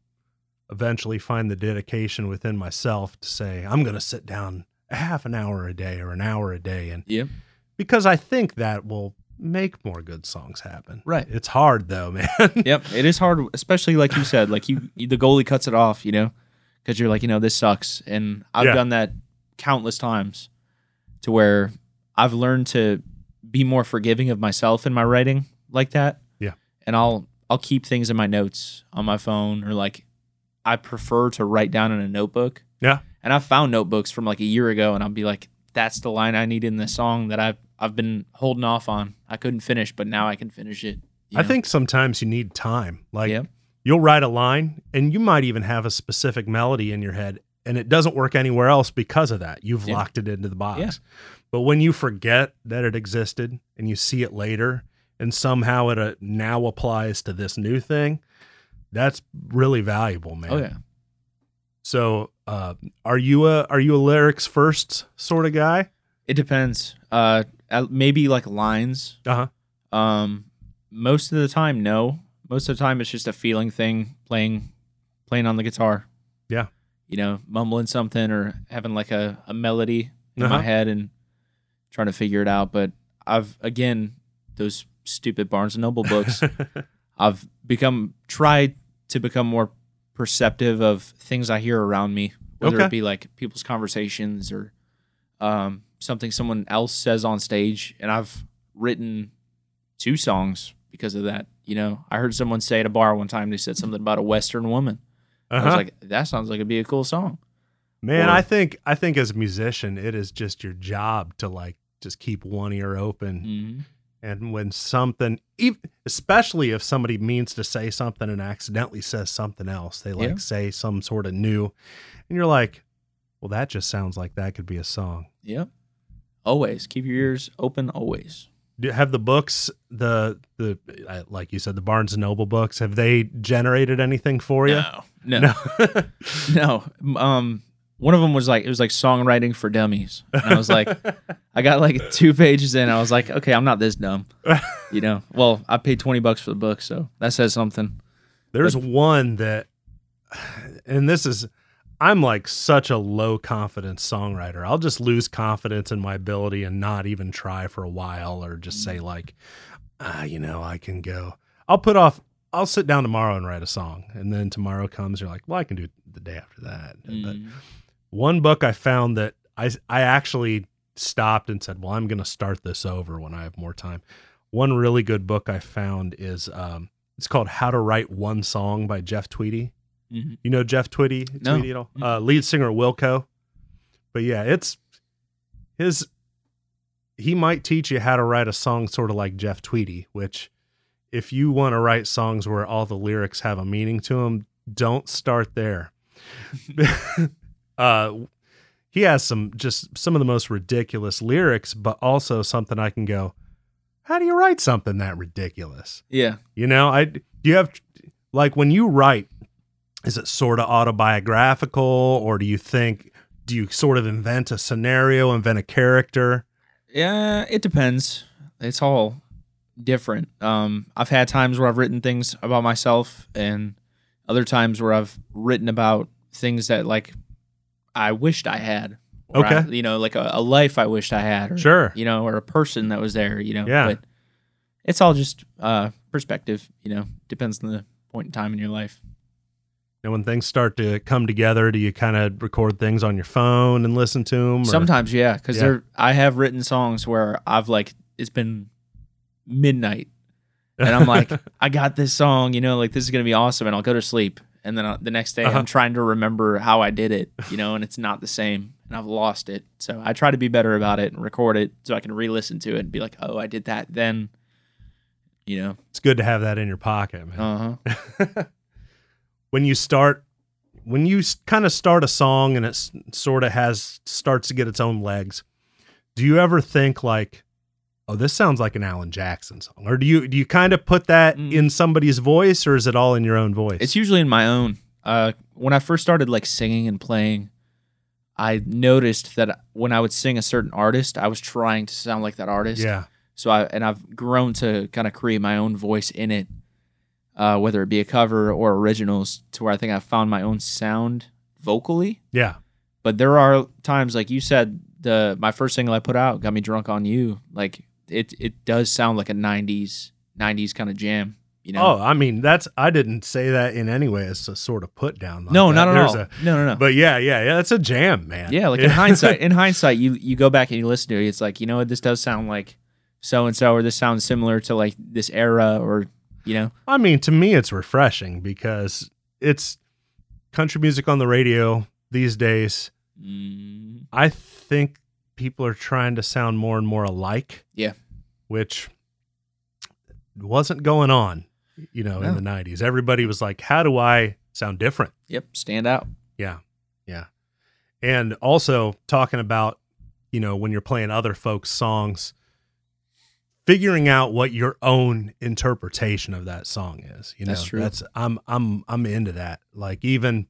S1: eventually find the dedication within myself to say I'm going to sit down a half an hour a day or an hour a day, and
S2: Yep.
S1: Because I think that will make more good songs happen.
S2: Right.
S1: It's hard though, <laughs> man.
S2: yep, it is hard, especially like you said, like you, the goalie cuts it off, you know, because you're like, you know, this sucks, and I've
S1: Yeah.
S2: done that countless times, to where I've learned to be more forgiving of myself in my writing like that.
S1: Yeah.
S2: and I'll I'll keep things in my notes on my phone, or like I prefer to write down in a notebook.
S1: Yeah.
S2: and I found notebooks from like a year ago, and I'll be like, that's the line I need in this song that I've I've been holding off on. I couldn't finish, but now I can finish it. you
S1: I think sometimes you need time. Like you'll write a line and you might even have a specific melody in your head and it doesn't work anywhere else because of that. You've
S2: Yeah.
S1: locked it into the box.
S2: Yeah.
S1: But when you forget that it existed and you see it later and somehow it uh, now applies to this new thing, that's really valuable, man.
S2: Oh yeah.
S1: So, uh, are you a are you a lyrics first sort of guy?
S2: It depends. Uh, maybe like lines.
S1: Uh huh.
S2: Um, most of the time, no. Most of the time, it's just a feeling thing. Playing, playing on the guitar.
S1: Yeah.
S2: You know, mumbling something or having like a, a melody in
S1: Uh-huh.
S2: my head and trying to figure it out. But I've again those stupid Barnes and Noble books. <laughs> I've become tried to become more perceptive of things I hear around me, whether
S1: Okay.
S2: it be like people's conversations or um, something someone else says on stage. And I've written two songs because of that. You know, I heard someone say at a bar one time they said something about a Western woman. I was
S1: Uh-huh.
S2: like, that sounds like it'd be a cool song.
S1: Man,
S2: Or-
S1: I think I think as a musician, it is just your job to like just keep one ear open.
S2: hmm
S1: And when something, especially if somebody means to say something and accidentally says something else, they like
S2: Yeah.
S1: say some sort of new, and you're like, well, that just sounds like that could be a song.
S2: Yep. Always keep your ears open. Always.
S1: Do you have the books, the the like you said, the Barnes and Noble books? Have they generated anything for you?
S2: No, no, no. <laughs> Um, one of them was like it was like songwriting for dummies. And I was like, I got like <laughs> two pages in. I was like, okay, I'm not this dumb, you know. Well, I paid twenty bucks for the book, so that says something.
S1: There's one that, and this is, I'm like such a low confidence songwriter. I'll just lose confidence in my ability and not even try for a while or just say, like, ah, you know, I can go. I'll put off, I'll sit down tomorrow and write a song. And then tomorrow comes, you're like, well, I can do it the day after that. But
S2: Mm.
S1: One book I found that I, I actually stopped and said, well, I'm going to start this over when I have more time. One really good book I found is, um, it's called How to Write One Song by Jeff Tweedy.
S2: Mhm.
S1: You know Jeff Tweedy?
S2: No.
S1: Tweedy at all? Uh, lead singer Wilco. But yeah, it's his. He might teach you how to write a song sort of like Jeff Tweedy, which, if you want to write songs where all the lyrics have a meaning to them, don't start there. <laughs> <laughs> uh, he has some just some of the most ridiculous lyrics, but also something I can go, how do you write something that ridiculous?
S2: Yeah.
S1: You know, I do you have like when you write, is it sort of autobiographical or do you think do you sort of invent a scenario, invent a character?
S2: Yeah, it depends. It's all different. Um, I've had times where I've written things about myself, and other times where I've written about things that like I wished I had. or I-
S1: Okay.
S2: you know, like a, a life I wished I had, or,
S1: Sure.
S2: you know, or a person that was there. You know,
S1: Yeah.
S2: But it's all just uh, perspective. You know, depends on the point in time in your life.
S1: And when things start to come together, do you kind of record things on your phone and listen to them?
S2: Sometimes, yeah, because
S1: Yeah.
S2: there I have written songs where I've like it's been midnight, and I'm like, <laughs> I got this song, you know, like this is gonna be awesome, and I'll go to sleep, and then uh, the next day
S1: Uh-huh.
S2: I'm trying to remember how I did it, you know, and it's not the same, and I've lost it. So I try to be better about it and record it so I can re-listen to it and be like, oh, I did that then, you know.
S1: it's good to have that in your pocket, man.
S2: Uh huh. <laughs>
S1: when you start when you kind of start a song and it sort of has starts to get its own legs do you ever think like oh this sounds like an alan jackson song or do you do you kind of put that
S2: Mm.
S1: in somebody's voice or is it all in your own voice
S2: It's usually in my own. Uh, when I first started like singing and playing, I noticed that when I would sing a certain artist, I was trying to sound like that artist.
S1: yeah
S2: So I and I've grown to kind of create my own voice in it, uh, whether it be a cover or originals, to where I think I found my own sound vocally.
S1: yeah
S2: But there are times, like you said, the my first single I put out, "Got Me Drunk on You," like it it does sound like a '90s '90s kind of jam. You know?
S1: oh i mean that's i didn't say that in any way as a sort of put down like
S2: no,
S1: that.
S2: not at
S1: There's
S2: all.
S1: a-
S2: no, no, no.
S1: but yeah yeah yeah that's a jam man
S2: Yeah, like in <laughs> hindsight, in hindsight, you you go back and you listen to it. It's like you know what this does sound like so and so, or this sounds similar to like this era, or you know,
S1: I mean, to me, it's refreshing because it's country music on the radio these days.
S2: mm,
S1: I think people are trying to sound more and more alike.
S2: Yeah.
S1: Which wasn't going on, you know, in the 90s. Everybody was like, how do I sound different?
S2: yep, stand out.
S1: Yeah. Yeah. And also talking about, you know, when you're playing other folks' songs, figuring out what your own interpretation of that song is. You know,
S2: That's true.
S1: that's I'm I'm I'm into that. Like even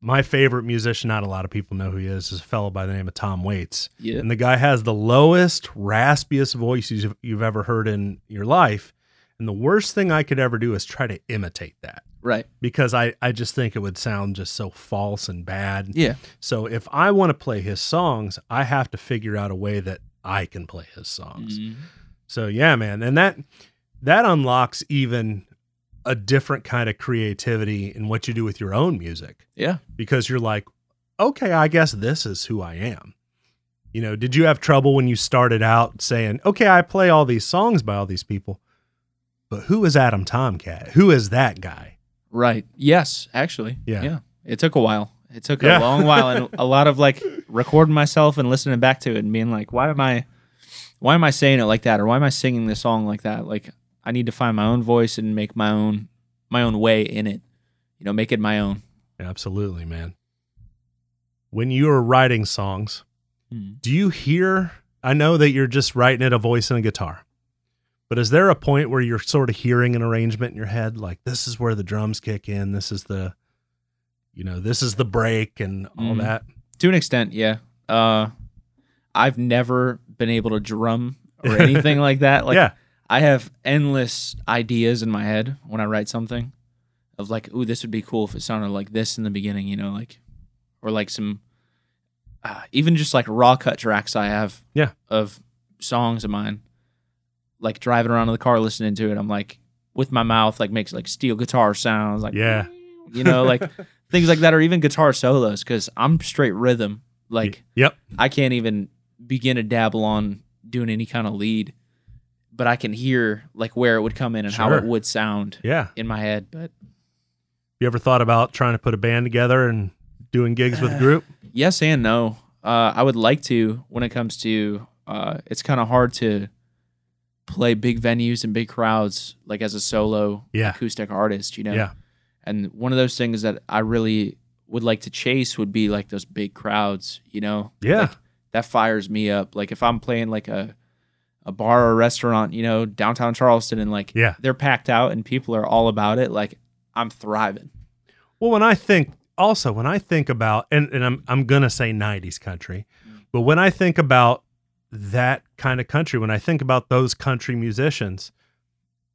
S1: my favorite musician, not a lot of people know who he is, is a fellow by the name of Tom Waits.
S2: Yeah,
S1: And the guy has the lowest, raspiest voice you've, you've ever heard in your life. And the worst thing I could ever do is try to imitate that
S2: right.
S1: because I, I just think it would sound just so false and bad.
S2: Yeah,
S1: So if I want to play his songs, I have to figure out a way that I can play his songs.
S2: Mhm.
S1: So yeah, man, and that that unlocks even a different kind of creativity in what you do with your own music
S2: yeah.
S1: because you're like, okay, I guess this is who I am. You know, did you have trouble when you started out saying, okay, I play all these songs by all these people, but who is Adam Tomcat? Who is that guy?
S2: Right. Yes, actually.
S1: Yeah.
S2: Yeah. It took a while. It took
S1: Yeah.
S2: a long while and <laughs> a lot of like recording myself and listening back to it and being like, why am I why am I saying it like that or why am I singing this song like that? Like I need to find my own voice and make my own my own way in it. You know, make it my own.
S1: Absolutely, man. When you are writing songs,
S2: Hmm.
S1: do you hear? I know that you're just writing it a voice and a guitar, but is there a point where you're sort of hearing an arrangement in your head, like this is where the drums kick in, this is the, you know, this is the break and all
S2: Mhm.
S1: that?
S2: To an extent, yeah. Uh I've never been able to drum or anything <laughs> like that. Like
S1: yeah,
S2: I have endless ideas in my head when I write something of like, ooh, this would be cool if it sounded like this in the beginning, you know, like, or like some, uh, even just like raw cut tracks I have
S1: Yeah.
S2: of songs of mine, like driving around in the car listening to it. I'm like, with my mouth, like makes like steel guitar sounds, like,
S1: Yeah.
S2: you know, like <laughs> things like that, or even guitar solos, because I'm straight rhythm. Like,
S1: yep,
S2: I can't even begin to dabble on doing any kind of lead, but I can hear like where it would come in and how it would sound
S1: yeah.
S2: in my head. But
S1: You ever thought about trying to put a band together and doing gigs with a group?
S2: yes and no. Uh, I would like to when it comes to. Uh, it's kind of hard to play big venues and big crowds like as a solo
S1: Yeah.
S2: acoustic artist, you know.
S1: Yeah.
S2: And one of those things that I really would like to chase would be like those big crowds, you know.
S1: Yeah.
S2: Like, that fires me up. Like if I'm playing like a a bar or a restaurant, you know, downtown Charleston and like
S1: Yeah.
S2: they're packed out and people are all about it, like I'm thriving.
S1: Well, when I think also when I think about and, and I'm I'm gonna say '90s country, mm. but when I think about that kind of country, when I think about those country musicians,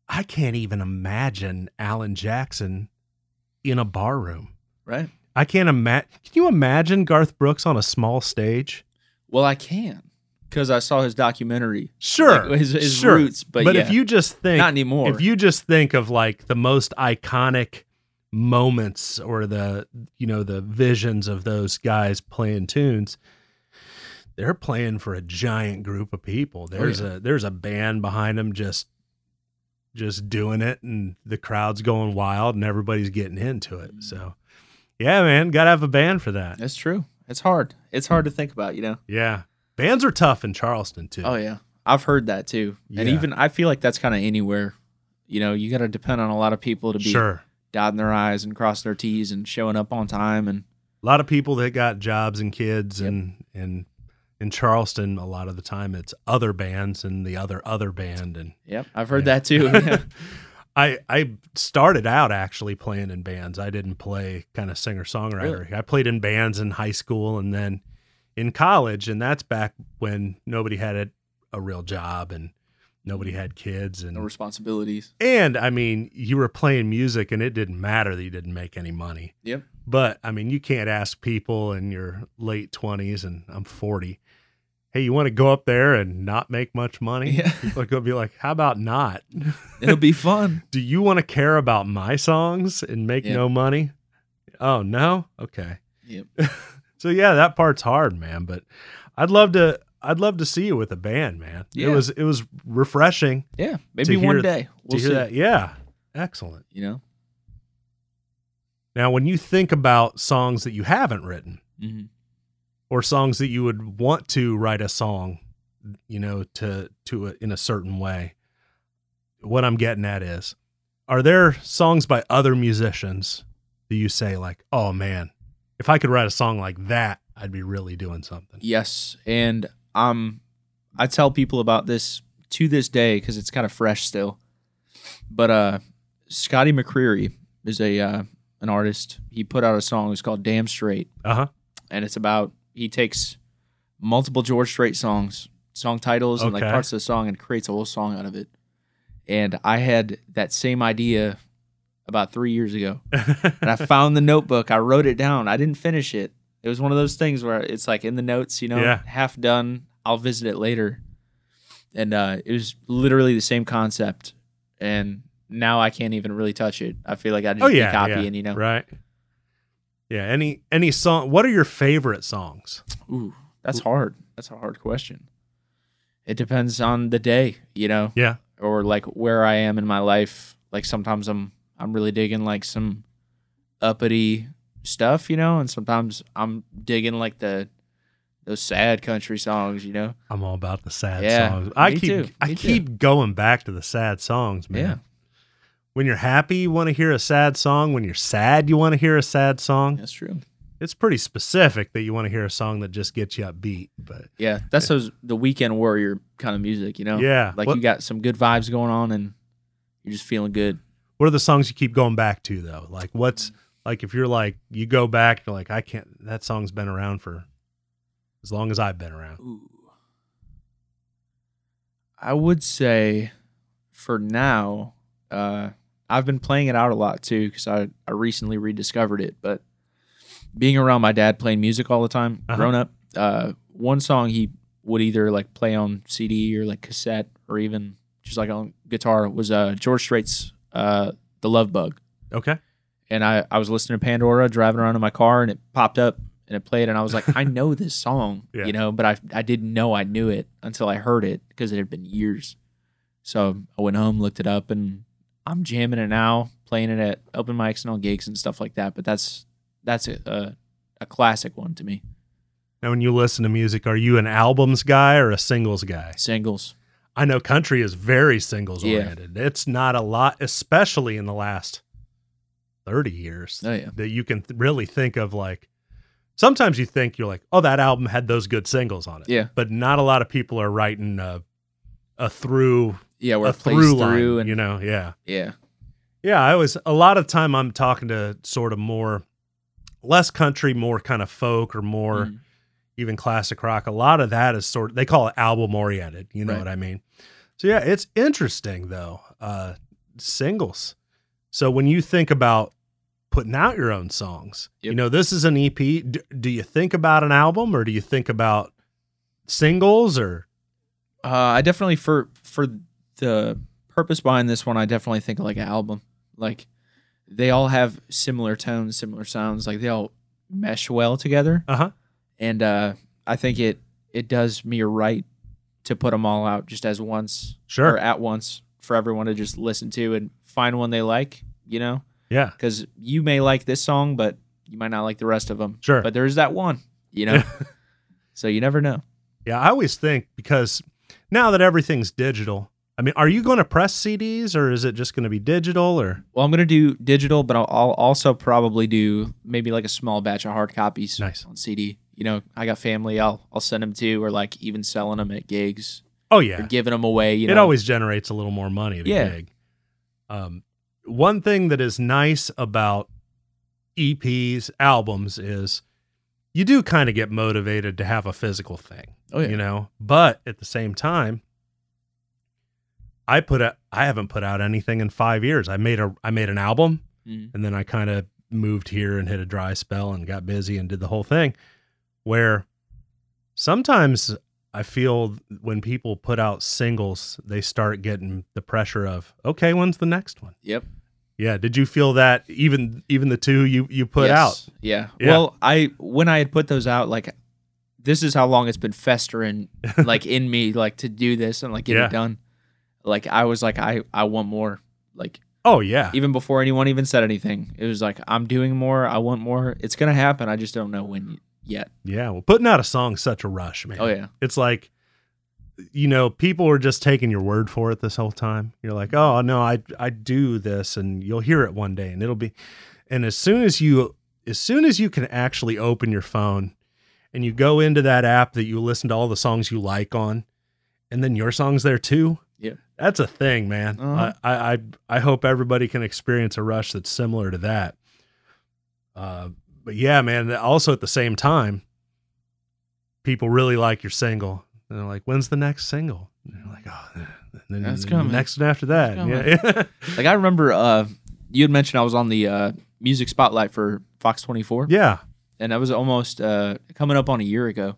S1: I can't even imagine Alan Jackson in a bar room.
S2: Right.
S1: I can't imagine. Can you imagine Garth Brooks on a small stage?
S2: Well, I can because I saw his documentary.
S1: Sure,
S2: Like, his- his
S1: sure.
S2: roots, but
S1: if
S2: yeah.
S1: you just think,
S2: Not anymore.
S1: If you just think of like the most iconic moments or the you know the visions of those guys playing tunes, they're playing for a giant group of people. Oh, there's
S2: Oh, yeah.
S1: a there's a band behind them just just doing it, and the crowd's going wild, and everybody's getting into it. Mm. So, yeah, man, gotta have a band for that.
S2: That's true. It's hard. It's hard to think about, you know.
S1: Yeah, bands are tough in Charleston too.
S2: Oh yeah, I've heard that too. And even I feel like that's kind of anywhere. You know, you got to depend on a lot of people to be
S1: sure.
S2: dotting their i's and crossing their t's and showing up on time. And
S1: a lot of people that got jobs and kids
S2: Yep.
S1: and and in Charleston a lot of the time it's other bands and the other other band and
S2: yep, I've heard
S1: Yeah.
S2: that too. <laughs> Yeah.
S1: I I started out actually playing in bands. I didn't play kind of singer songwriter. I played in bands in high school and then in college and that's back when nobody had a, a real job and nobody had kids and
S2: no responsibilities.
S1: and I mean you were playing music and it didn't matter that you didn't make any money.
S2: Yep.
S1: But I mean, you can't ask people in your late 20s, and I'm 40, hey, you want to go up there and not make much money?
S2: Yeah. <laughs>
S1: People are going to be like, how about not? <laughs>
S2: It'll be fun.
S1: Do you want to care about my songs and make
S2: Yeah.
S1: no money? Oh, no? Okay.
S2: Yep. <laughs>
S1: So yeah, that part's hard, man, but I'd love to I'd love to see you with a band, man. It was it was refreshing
S2: Yeah, maybe
S1: hear-
S2: one day we'll
S1: hear
S2: see.
S1: that. Yeah. Excellent.
S2: You know.
S1: Now, when you think about songs that you haven't written,
S2: hmm
S1: or songs that you would want to write a song, you know, to to a, in a certain way. What I'm getting at is, are there songs by other musicians that you say like, "Oh man, if I could write a song like that, I'd be really doing something."
S2: Yes, and um, I tell people about this to this day because it's kind of fresh still. But uh, Scotty McCreery is a uh, an artist. He put out a song. It's called "Damn Straight,"
S1: Uh huh.
S2: and it's about he takes multiple George Strait songs, song titles, and like parts of the song, and creates a whole song out of it. And I had that same idea about three years ago <laughs> and I found the notebook. I wrote it down. I didn't finish it. It was one of those things where it's like in the notes, you know,
S1: Yeah.
S2: half done. I'll visit it later. And uh, it was literally the same concept. And now I can't even really touch it. I feel like I just
S1: oh yeah,
S2: copying,
S1: yeah.
S2: you know.
S1: right? Yeah. Any any song? What are your favorite songs?
S2: Ooh, that's hard. That's a hard question. It depends on the day, you know,
S1: Yeah.
S2: or like where I am in my life. Like sometimes I'm I'm really digging like some uppity stuff, you know, and sometimes I'm digging like the those sad country songs, you know.
S1: I'm all about the sad
S2: Yeah,
S1: songs. I
S2: me
S1: keep
S2: too,
S1: I
S2: me too.
S1: keep going back to the sad songs, man.
S2: Yeah.
S1: When you're happy, you want to hear a sad song. When you're sad, you want to hear a sad song.
S2: That's true.
S1: It's pretty specific that you want to hear a song that just gets you upbeat. But
S2: Yeah, that's those the weekend warrior kind of music, you know.
S1: Yeah.
S2: like
S1: What-
S2: you got some good vibes going on, and you're just feeling good.
S1: What are the songs you keep going back to though? Like what's like if you're like you go back, you're like I can't. That song's been around for as long as I've been around.
S2: Ooh. I would say for now, uh, I've been playing it out a lot too because I, I recently rediscovered it. But being around my dad playing music all the time,
S1: Uh-huh.
S2: growing up, uh, one song he would either like play on CD or like cassette or even just like on guitar was uh, George Strait's uh, "The Love Bug."
S1: Okay.
S2: and I, I was listening to Pandora driving around in my car and it popped up and it played and I was like, I know this <laughs> song,
S1: Yeah.
S2: you know, but I I didn't know I knew it until I heard it because it had been years. So I went home, looked it up, and I'm jamming it now, playing it at open mics and all gigs and stuff like that. But that's that's a a, a classic one to me.
S1: Now, when you listen to music, are you an albums guy or a singles guy?
S2: Singles,
S1: I know country is very singles
S2: Yeah.
S1: oriented. It's not a lot, especially in the last 30 years,
S2: oh yeah,
S1: that you can th- really think of like, sometimes you think you're like, oh, that album had those good singles on it.
S2: yeah,
S1: But not a lot of people are writing a, a through,
S2: yeah.
S1: A through
S2: through and
S1: you know? Yeah.
S2: yeah,
S1: Yeah, I was a lot of time I'm talking to sort of more less country, more kind of folk or more
S2: Mm.
S1: Even classic rock. A lot of that is sort of they call it album oriented, you know
S2: Right.
S1: what I mean? So yeah, it's interesting though. Uh singles. So when you think about putting out your own songs, you know, this is an EP. Do, do you think about an album or do you think about singles or
S2: Uh, I definitely for for the purpose behind this one, I definitely think like an album. Like they all have similar tones, similar sounds. Like they all mesh well together,
S1: uh-huh.
S2: And uh, I think it it does me right to put them all out just as once
S1: Sure.
S2: or at once for everyone to just listen to and find one they like. You know,
S1: Yeah.
S2: because you may like this song, but you might not like the rest of them.
S1: Sure.
S2: but there's that one. You know, <laughs> so you never know.
S1: Yeah, I always think because now that everything's digital, I mean, are you going to press CDs or is it just going to be digital or
S2: Well, I'm gonna do digital, but I'll, I'll also probably do maybe like a small batch of hard copies
S1: Nice.
S2: on CD. You know, I got family. I'll I'll send them to, or like even selling them at gigs
S1: Oh
S2: or
S1: yeah.
S2: giving them away. You
S1: it
S2: know,
S1: always generates a little more money at a
S2: Yeah.
S1: gig. Um one thing that is nice about EPs, albums is you do kind of get motivated to have a physical thing.
S2: Oh, yeah.
S1: You know, but at the same time I put a I haven't put out anything in 5 years. I made a I made an album
S2: Mm.
S1: and then I kind of moved here and hit a dry spell and got busy and did the whole thing. Where sometimes I feel when people put out singles, they start getting the pressure of, okay, when's the next one?
S2: Yep.
S1: Yeah. Did you feel that even even the two you you put
S2: Yes.
S1: out?
S2: Yeah.
S1: Yeah.
S2: Well, I when I had put those out, like this is how long it's been festering, <laughs> like in me, like to do this and like get
S1: Yeah.
S2: it done. Like I was like, I I want more. Like
S1: Oh yeah.
S2: even before anyone even said anything, it was like I'm doing more. I want more. It's gonna happen. I just don't know when yet.
S1: Yeah. Well, putting out a song's such a rush, man.
S2: Oh yeah.
S1: It's like you know, people are just taking your word for it this whole time. You're like, "Oh, no, I I do this and you'll hear it one day and it'll be and as soon as you as soon as you can actually open your phone and you go into that app that you listen to all the songs you like on and then your song's there too.
S2: Yeah.
S1: That's a thing, man.
S2: Uh-huh.
S1: I I I hope everybody can experience a rush that's similar to that. Uh but yeah, man, also at the same time people really like your single. And they're like, "When's the next single?" And they're like, "Oh, and then
S2: That's
S1: the
S2: coming.
S1: next one after that." Yeah. <laughs>
S2: Like I remember, uh, you had mentioned I was on the uh, music spotlight for Fox 24,
S1: yeah.
S2: and that was almost uh, coming up on a year ago.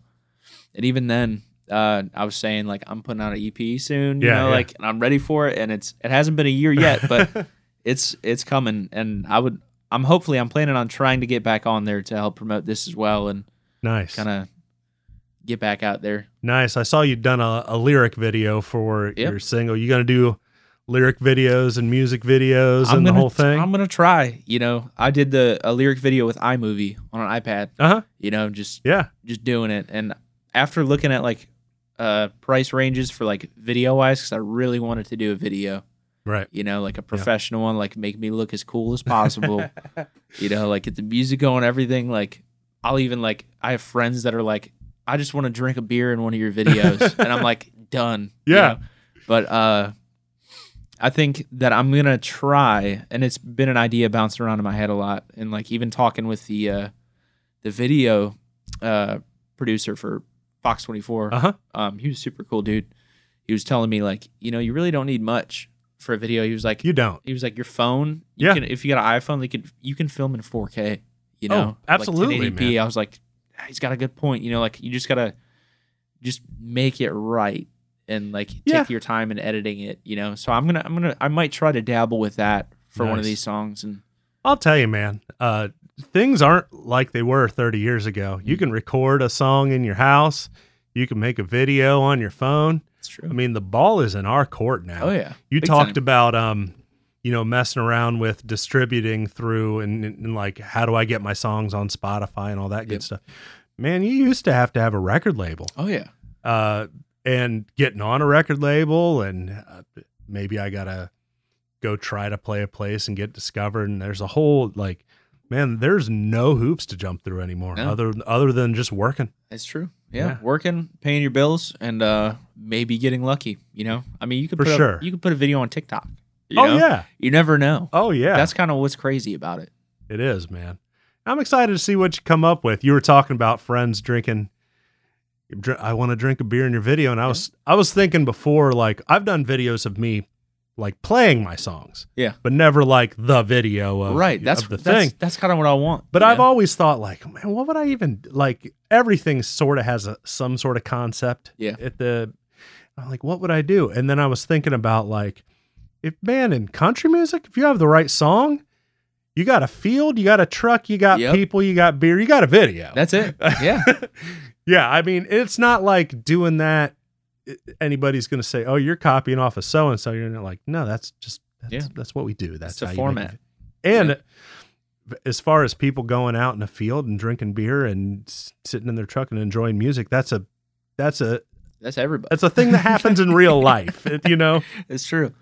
S2: And even then, uh, I was saying like I'm putting out an EP soon, you
S1: Yeah,
S2: know,
S1: yeah.
S2: like and I'm ready for it. And it's it hasn't been a year yet, but <laughs> it's it's coming. And I would I'm hopefully I'm planning on trying to get back on there to help promote this as well and
S1: Nice.
S2: kind of get back out there.
S1: Nice. I saw you'd done a, a lyric video for
S2: Yep.
S1: your single. You going to do lyric videos and music videos and
S2: gonna,
S1: the whole thing?
S2: I'm gonna try. You know, I did the a lyric video with iMovie on an iPad.
S1: Uh huh.
S2: You know, just
S1: Yeah.
S2: just doing it. And after looking at like uh price ranges for like video wise, because I really wanted to do a video,
S1: Right.
S2: you know, like a professional one, like make me look as cool as possible. <laughs> you know, like get the music going, everything. Like I'll even like I have friends that are like, I just want to drink a beer in one of your videos, <laughs> and I'm like, done. you
S1: Yeah.
S2: know? But uh, I think that I'm gonna try, and it's been an idea bouncing around in my head a lot, and like even talking with the uh, the video uh, producer for Fox 24.
S1: Uh huh.
S2: Um, he was a super cool dude. He was telling me like, you know, you really don't need much for a video. He was like,
S1: You don't.
S2: he was like, your phone, you
S1: Yeah.
S2: can if you got an iPhone, they could you can film in 4K. You
S1: Oh,
S2: know,
S1: absolutely,
S2: Like 1080p.
S1: man.
S2: I was like, "Ah, he's got a good point. You know, like you just gotta just make it right and like take
S1: Yeah.
S2: your time in editing it. You know, so I'm gonna I'm gonna I might try to dabble with that for one of these songs and
S1: I'll tell you, man. Uh, things aren't like they were 30 years ago. You can record a song in your house. You can make a video on your phone.
S2: It's true.
S1: I mean, the ball is in our court now.
S2: oh yeah,
S1: You
S2: Big
S1: talked
S2: time.
S1: about um, you know, messing around with distributing through and, and like how do I get my songs on Spotify and all that good
S2: Yep.
S1: stuff. Man, you used to have to have a record label.
S2: Oh yeah,
S1: Uh and getting on a record label and uh, maybe I got to go try to play a place and get discovered and there's a whole like man, there's no hoops to jump through anymore
S2: No.
S1: other other than just working.
S2: it's true. Yeah.
S1: Yeah.
S2: working, paying your bills, and uh maybe getting lucky. You know, I mean, you could
S1: For
S2: put
S1: sure.
S2: a, you could put a video on TikTok.
S4: You
S1: oh
S4: know?
S1: yeah.
S4: You never know.
S1: Oh yeah.
S4: That's kind of what's crazy about it.
S1: It is, man. I'm excited to see what you come up with. You were talking about friends drinking. I want to drink a beer in your video, and I was I was thinking before, like I've done videos of me like playing my songs,
S4: Yeah.
S1: but never like the video of
S4: right. That's
S1: of the
S4: that's,
S1: thing.
S4: That's kind of what I want.
S1: But
S4: you
S1: I've always thought like, man, what would I even like? Everything sort of has a some sort of concept.
S4: Yeah.
S1: At the, I'm like, what would I do? And then I was thinking about like, if man in country music, if you have the right song, you got a field, you got a truck, you got
S4: Yep.
S1: people, you got beer, you got a video.
S4: That's it. Yeah. <laughs>
S1: yeah. I mean, it's not like doing that. Anybody's gonna say, "Oh, you're copying off of so and so." You're like, no, that's just that's,
S4: Yeah.
S1: that's what we do. That's
S4: It's a format.
S1: And as far as people going out in a field and drinking beer and sitting in their truck and enjoying music, that's a that's a
S4: That's everybody.
S1: that's a thing that happens in real life. It- you know. <laughs>
S4: It's true.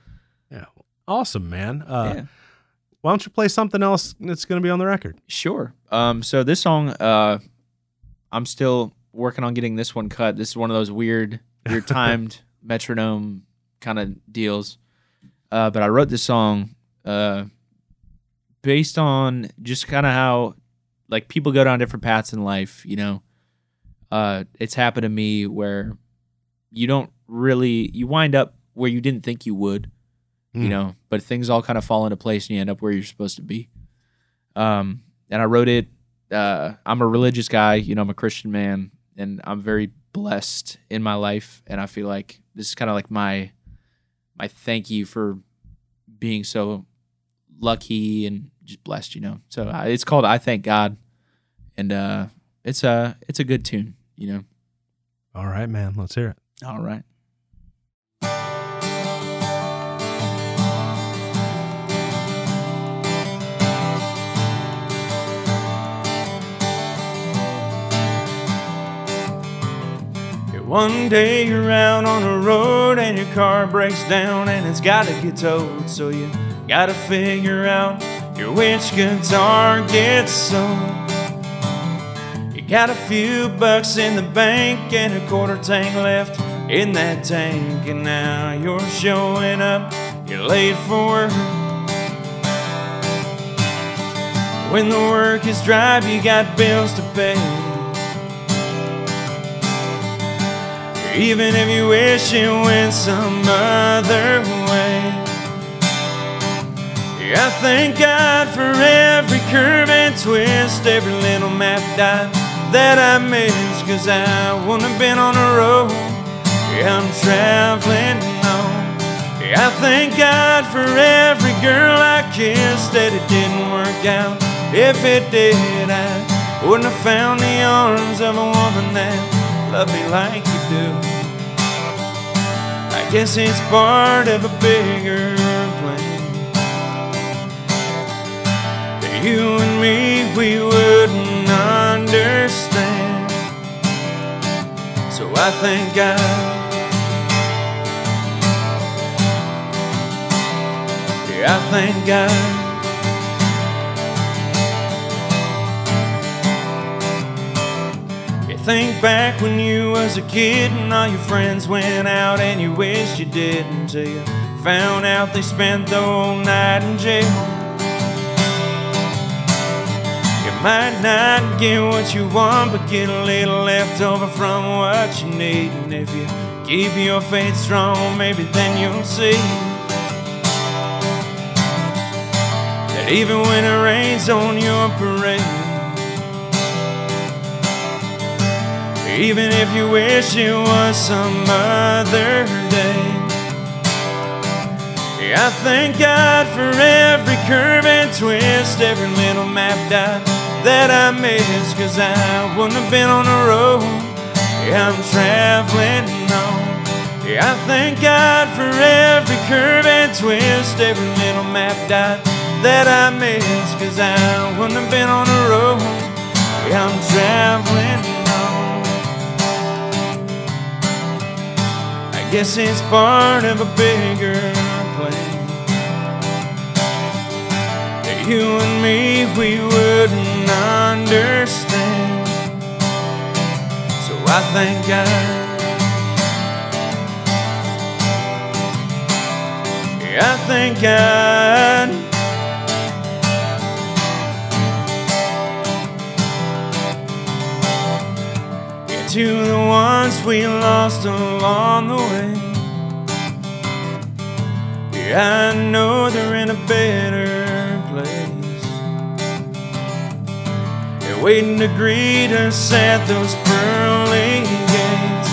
S1: Yeah. Awesome, man. Uh,
S4: yeah.
S1: Why don't you play something else that's going to be on the record?
S4: Sure. Um, so this song, uh, I'm still working on getting this one cut. This is one of those weird, weird <laughs> timed metronome kind of deals. Uh, but I wrote this song uh, based on just kind of how, like, people go down different paths in life. You know, uh, it's happened to me where you don't really you wind up where you didn't think you would you
S1: Mm.
S4: know but things all kind of fall into place and you end up where you're supposed to be um and i wrote it uh i'm a religious guy you know i'm a christian man and i'm very blessed in my life and i feel like this is kind of like my my thank you for being so lucky and just blessed you know so uh, it's called i thank god and uh it's a it's a good tune you know
S1: All right, man. Let's hear it.
S4: all right
S2: One day you're out on the road and your car breaks down and it's gotta get towed. So you gotta figure out your which guitar gets sold. You got a few bucks in the bank and a quarter tank left in that tank. And now you're showing up, you're late for work. When the work is dry, you got bills to pay. Even if you wish it went some other way. I thank God for every curve and twist, every little map dot that I missed, cause I wouldn't have been on the road. Yeah, I'm traveling on. Yeah, I thank God for every girl I kissed that it didn't work out. If it did, I wouldn't have found the arms of a woman that loved me like you do. I guess it's part of a bigger plan. That you and me, we wouldn't understand. So I thank God. Yeah, I thank God. Think back when you was a kid and all your friends went out and you wished you did until you found out they spent the whole night in jail. You might not get what you want, but get a little left over from what you need. And if you keep your faith strong, maybe then you'll see that even when it rains on your parade. Even if you wish it was some other day. I thank God for every curve and twist, every little map dot that I missed, cause I wouldn't have been on the road. Yeah, I'm traveling on. Yeah, I thank God for every curve and twist, every little map dot that I missed, cause I wouldn't have been on the road. Yeah, I'm traveling I guess it's part of a bigger plan. That you and me, we wouldn't understand. So I thank God. I
S5: thank God. To the ones we lost along the way. Yeah, I know they're in a better place. They're waiting to greet us at those pearly gates.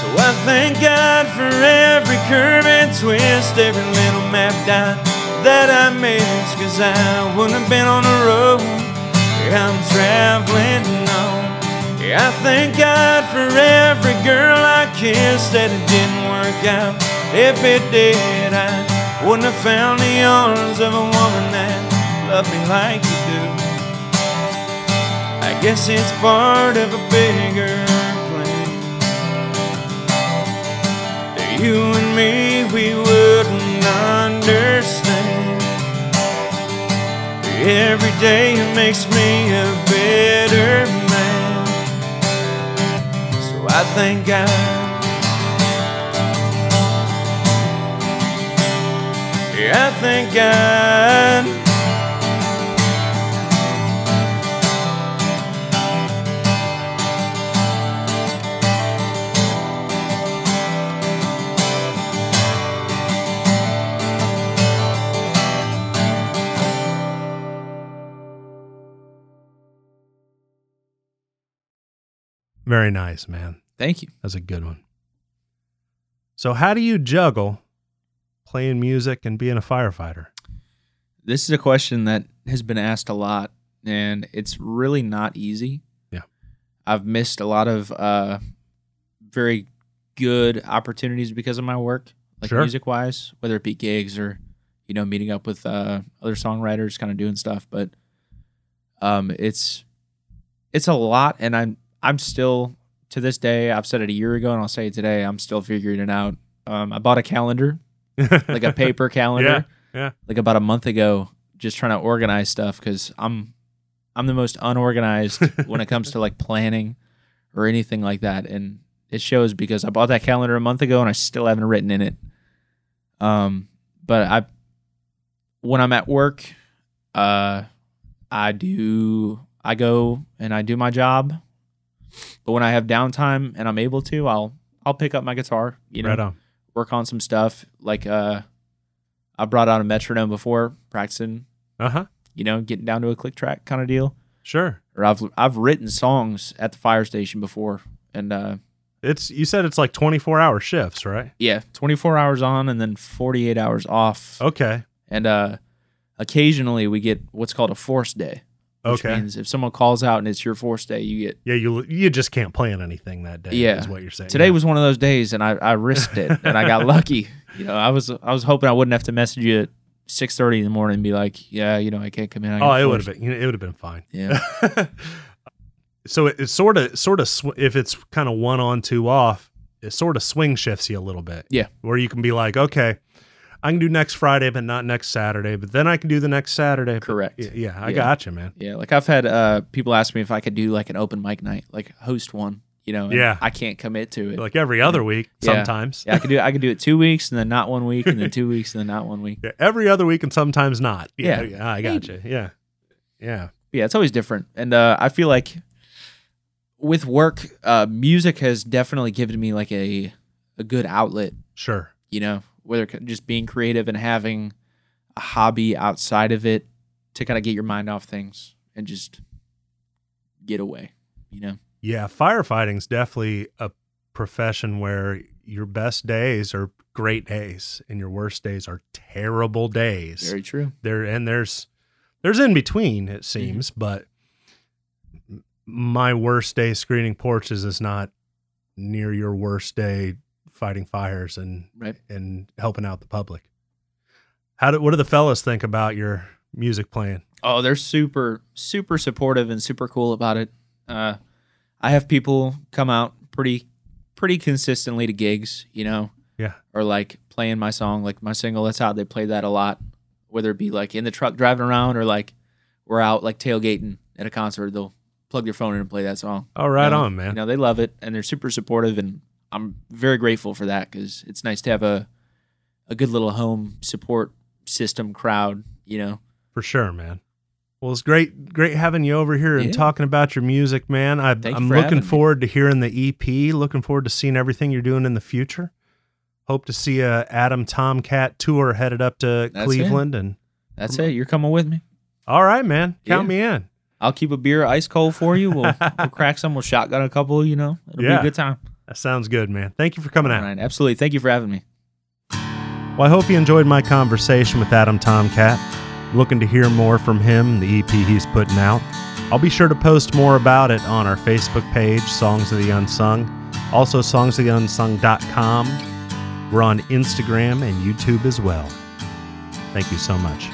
S5: So I thank God for every curve and twist, every little map dot that I missed. Cause I wouldn't have been on the road I'm traveling I thank God for every girl I kissed that it didn't work out. If it did, I wouldn't have found the arms of a woman that loved me like you do. I guess it's part of a bigger plan. That you and me, we wouldn't understand. Every day it makes me a better man. I thank God. Yeah, I thank God.
S1: Very nice, man.
S2: Thank you.
S1: That's a good one. So, how do you juggle playing music and being a firefighter?
S2: This is a question that has been asked a lot, and it's really not easy.
S1: Yeah.
S2: I've missed a lot of uh, very good opportunities because of my work, like
S1: Sure.
S2: music wise, whether it be gigs or, you know, meeting up with uh, other songwriters, kind of doing stuff. But um, it's it's a lot, and I'm I'm still to this day. I've said it a year ago, and I'll say it today. I'm still figuring it out. Um, I bought a calendar, <laughs> like a paper calendar,
S1: yeah.
S2: like about a month ago, just trying to organize stuff because I'm I'm the most unorganized <laughs> when it comes to like planning or anything like that, and it shows because I bought that calendar a month ago and I still haven't written in it. Um, but I when I'm at work, uh, I do I go and I do my job. But when I have downtime and I'm able to, I'll I'll pick up my guitar, you know,
S1: right on.
S2: work on some stuff. Like uh I brought out a metronome before, practicing,
S1: Uh huh.
S2: you know, getting down to a click track kind of deal.
S1: Sure.
S2: Or I've I've written songs at the fire station before. And uh
S1: It's you said it's like twenty four hour shifts, right?
S2: yeah, 24 hours on and then 48 hours off.
S1: Okay.
S2: And uh occasionally we get what's called a force day. Which
S1: Okay.
S2: means if someone calls out and it's your force day, you get
S1: Yeah, you you just can't plan anything that day.
S2: Yeah.
S1: is what you're saying.
S2: Today
S1: Yeah.
S2: was one of those days, and I, I risked it, and I got <laughs> lucky. You know, I was I was hoping I wouldn't have to message you at six thirty in the morning and be like, yeah, you know, I can't come in. I
S1: Oh, it would have been. You know, it would have been fine.
S2: Yeah, <laughs>
S1: so it, it's sort of sort of sw- if it's kind of one on two off, it sort of swing shifts you a little bit.
S2: Yeah.
S1: where you can be like, okay, I can do next Friday, but not next Saturday. But then I can do the next Saturday.
S2: correct.
S1: Y- Yeah, I
S2: Yeah.
S1: got you, man.
S2: Yeah, like I've had uh, people ask me if I could do like an open mic night, like host one. You know, and
S1: Yeah.
S2: I can't commit to it.
S1: Like every other week,
S2: Yeah.
S1: sometimes.
S2: yeah, I could do I could do it two weeks and then not one week and then two weeks and then not one week. <laughs>
S1: Yeah, every other week and sometimes not. Yeah,
S2: Yeah.
S1: yeah, I got you. Yeah, yeah,
S2: yeah, it's always different. And uh, I feel like with work, uh, music has definitely given me like a a good outlet.
S1: sure.
S2: You know, whether just being creative and having a hobby outside of it to kind of get your mind off things and just get away. You know,
S1: Yeah, firefighting's definitely a profession where your best days are great days and your worst days are terrible days.
S2: very true.
S1: there and there's there's in between it mm-hmm. seems, but my worst day screening porches is not near your worst day fighting fires and
S2: Right.
S1: and helping out the public. How do what do the fellas think about your music playing?
S2: Oh, they're super, super supportive and super cool about it. Uh, I have people come out pretty, pretty consistently to gigs, you know,
S1: Yeah.
S2: or like playing my song, like my single that's out. They play that a lot, whether it be like in the truck driving around or like we're out like tailgating at a concert. They'll plug their phone in and play that song.
S1: Oh, right
S2: You know?
S1: on, man.
S2: You know, they love it and they're super supportive, and I'm very grateful for that because it's nice to have a a good little home support system crowd. You know,
S1: For sure, man. Well, it's great, great having you over here and talking about your music, man. I, I'm
S2: for
S1: looking
S2: having me.
S1: forward to hearing the EP. Looking forward to seeing everything you're doing in the future. Hope to see a Adam Tomcat tour headed up to
S2: That's
S1: Cleveland. And
S2: that's it. You're coming with me.
S1: all right, man, count
S2: Yeah.
S1: me in.
S2: I'll keep a beer ice cold for you. We'll, we'll <laughs> crack some. We'll shotgun a couple. You know, it'll be a good time.
S1: That sounds good, man. Thank you for coming out.
S2: right, absolutely. Thank you for having me.
S1: Well, I hope you enjoyed my conversation with Adam Tomcat. Looking to hear more from him, the EP he's putting out. I'll be sure to post more about it on our Facebook page, Songs of the Unsung. Also, songsoftheunsung.com. We're on Instagram and YouTube as well. Thank you so much.